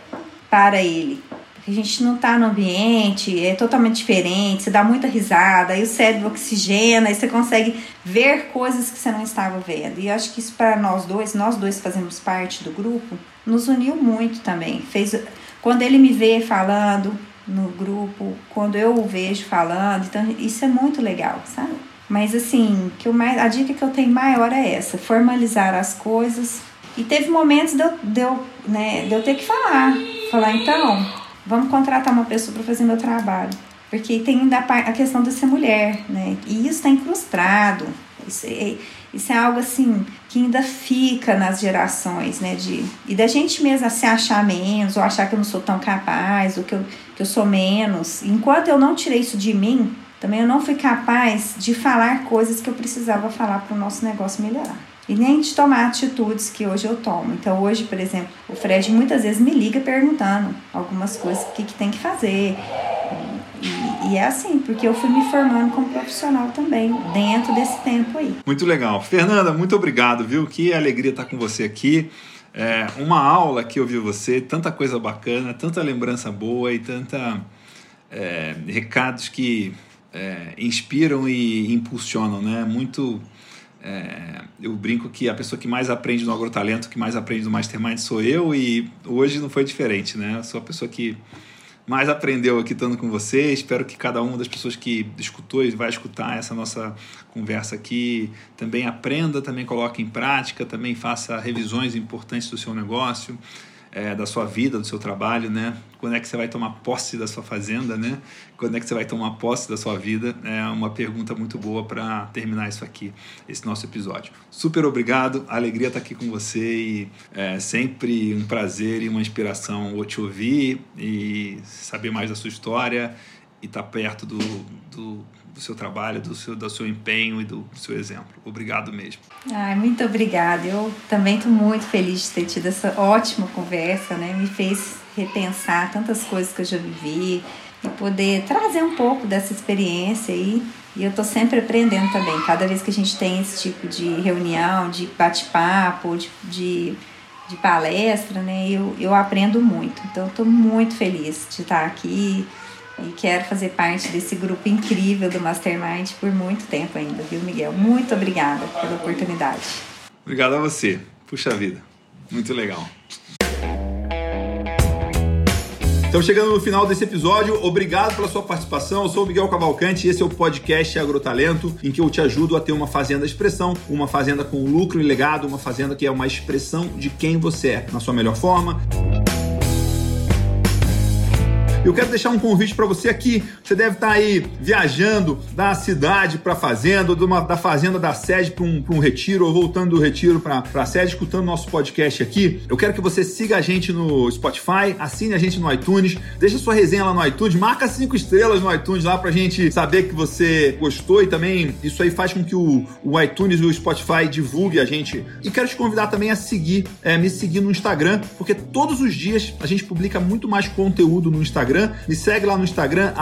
para ele a gente não está no ambiente, é totalmente diferente, você dá muita risada, aí o cérebro oxigena, aí você consegue ver coisas que você não estava vendo. E eu acho que isso para nós dois, nós dois fazemos parte do grupo, nos uniu muito também. Fez quando ele me vê falando no grupo, quando eu o vejo falando, então isso é muito legal, sabe? Mas assim, que eu mais, a dica que eu tenho maior é essa, formalizar as coisas. E teve momentos de eu, de eu, né, de eu ter que falar. Falar, então, vamos contratar uma pessoa para fazer meu trabalho. Porque tem ainda a questão de ser mulher, né? E isso está incrustado. Isso é, isso é algo assim que ainda fica nas gerações, né? De, e da gente mesma se achar menos, ou achar que eu não sou tão capaz, ou que eu, que eu sou menos. Enquanto eu não tirei isso de mim, também eu não fui capaz de falar coisas que eu precisava falar para o nosso negócio melhorar e nem de tomar atitudes que hoje eu tomo. Então, hoje, por exemplo, o Fred muitas vezes me liga perguntando algumas coisas, o que, que tem que fazer. E, é assim, porque eu fui me formando como profissional também, dentro desse tempo aí. Muito legal. Fernanda, muito obrigado, viu? Que alegria estar com você aqui. É uma aula que eu vi você, tanta coisa bacana, tanta lembrança boa e tanta é, recados que é, inspiram e impulsionam, né? Muito é, eu brinco que a pessoa que mais aprende no agrotalento, que mais aprende no Mastermind sou eu e hoje não foi diferente, né? Sou a pessoa que mais aprendeu aqui estando com você. Espero que cada uma das pessoas que escutou e vai escutar essa nossa conversa aqui também aprenda, também coloque em prática, também faça revisões importantes do seu negócio é, da sua vida, do seu trabalho, né? Quando é que você vai tomar posse da sua fazenda, né? Quando é que você vai tomar posse da sua vida? É uma pergunta muito boa para terminar isso aqui, esse nosso episódio. Super obrigado, a alegria estar aqui com você e é sempre um prazer e uma inspiração te ouvir e saber mais da sua história e estar perto do, do do seu trabalho, do seu, do seu empenho e do seu exemplo. Obrigado mesmo. Ai, muito obrigada. Eu também estou muito feliz de ter tido essa ótima conversa, né? Me fez repensar tantas coisas que eu já vivi e poder trazer um pouco dessa experiência aí. E eu estou sempre aprendendo também. Cada vez que a gente tem esse tipo de reunião, de bate-papo, de, de, de, palestra, né? Eu, eu aprendo muito. Então, estou muito feliz de estar aqui e quero fazer parte desse grupo incrível do Mastermind por muito tempo ainda, viu, Miguel? Muito obrigada pela oportunidade. Obrigado a você. Puxa vida. Muito legal. Então, chegando no final desse episódio, obrigado pela sua participação. Eu sou o Miguel Cavalcante e esse é o podcast Agrotalento, em que eu te ajudo a ter uma fazenda expressão, uma fazenda com lucro e legado, uma fazenda que é uma expressão de quem você é, na sua melhor forma. Eu quero deixar um convite para você aqui. Você deve estar tá aí viajando da cidade para a fazenda, uma, da fazenda da sede para um, um retiro, ou voltando do retiro para a sede, escutando nosso podcast aqui. Eu quero que você siga a gente no Spotify, assine a gente no iTunes, deixa sua resenha lá no iTunes, marca cinco estrelas no iTunes lá para gente saber que você gostou e também isso aí faz com que o, o iTunes e o Spotify divulgue a gente. E quero te convidar também a seguir, é, me seguir no Instagram, porque todos os dias a gente publica muito mais conteúdo no Instagram Instagram. Me segue lá no Instagram,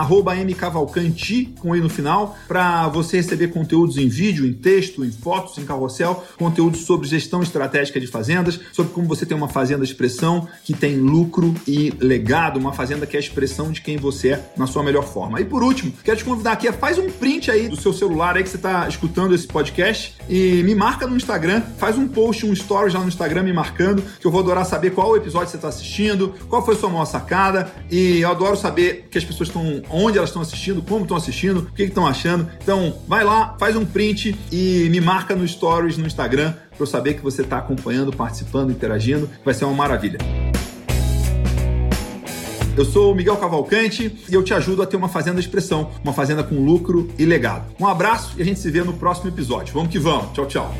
mcavalcanti, com i no final, para você receber conteúdos em vídeo, em texto, em fotos, em carrossel, conteúdos sobre gestão estratégica de fazendas, sobre como você tem uma fazenda de expressão que tem lucro e legado, uma fazenda que é a expressão de quem você é na sua melhor forma. E por último, quero te convidar aqui, faz um print aí do seu celular aí que você está escutando esse podcast e me marca no Instagram, faz um post, um story já no Instagram me marcando, que eu vou adorar saber qual episódio você está assistindo, qual foi sua maior sacada e eu adoro saber que as pessoas estão, onde elas estão assistindo, como estão assistindo, o que estão achando. Então, vai lá, faz um print e me marca no Stories no Instagram para eu saber que você está acompanhando, participando, interagindo. Vai ser uma maravilha. Eu sou o Miguel Cavalcante e eu te ajudo a ter uma fazenda de expressão, uma fazenda com lucro e legado. Um abraço e a gente se vê no próximo episódio. Vamos que vamos. Tchau, tchau.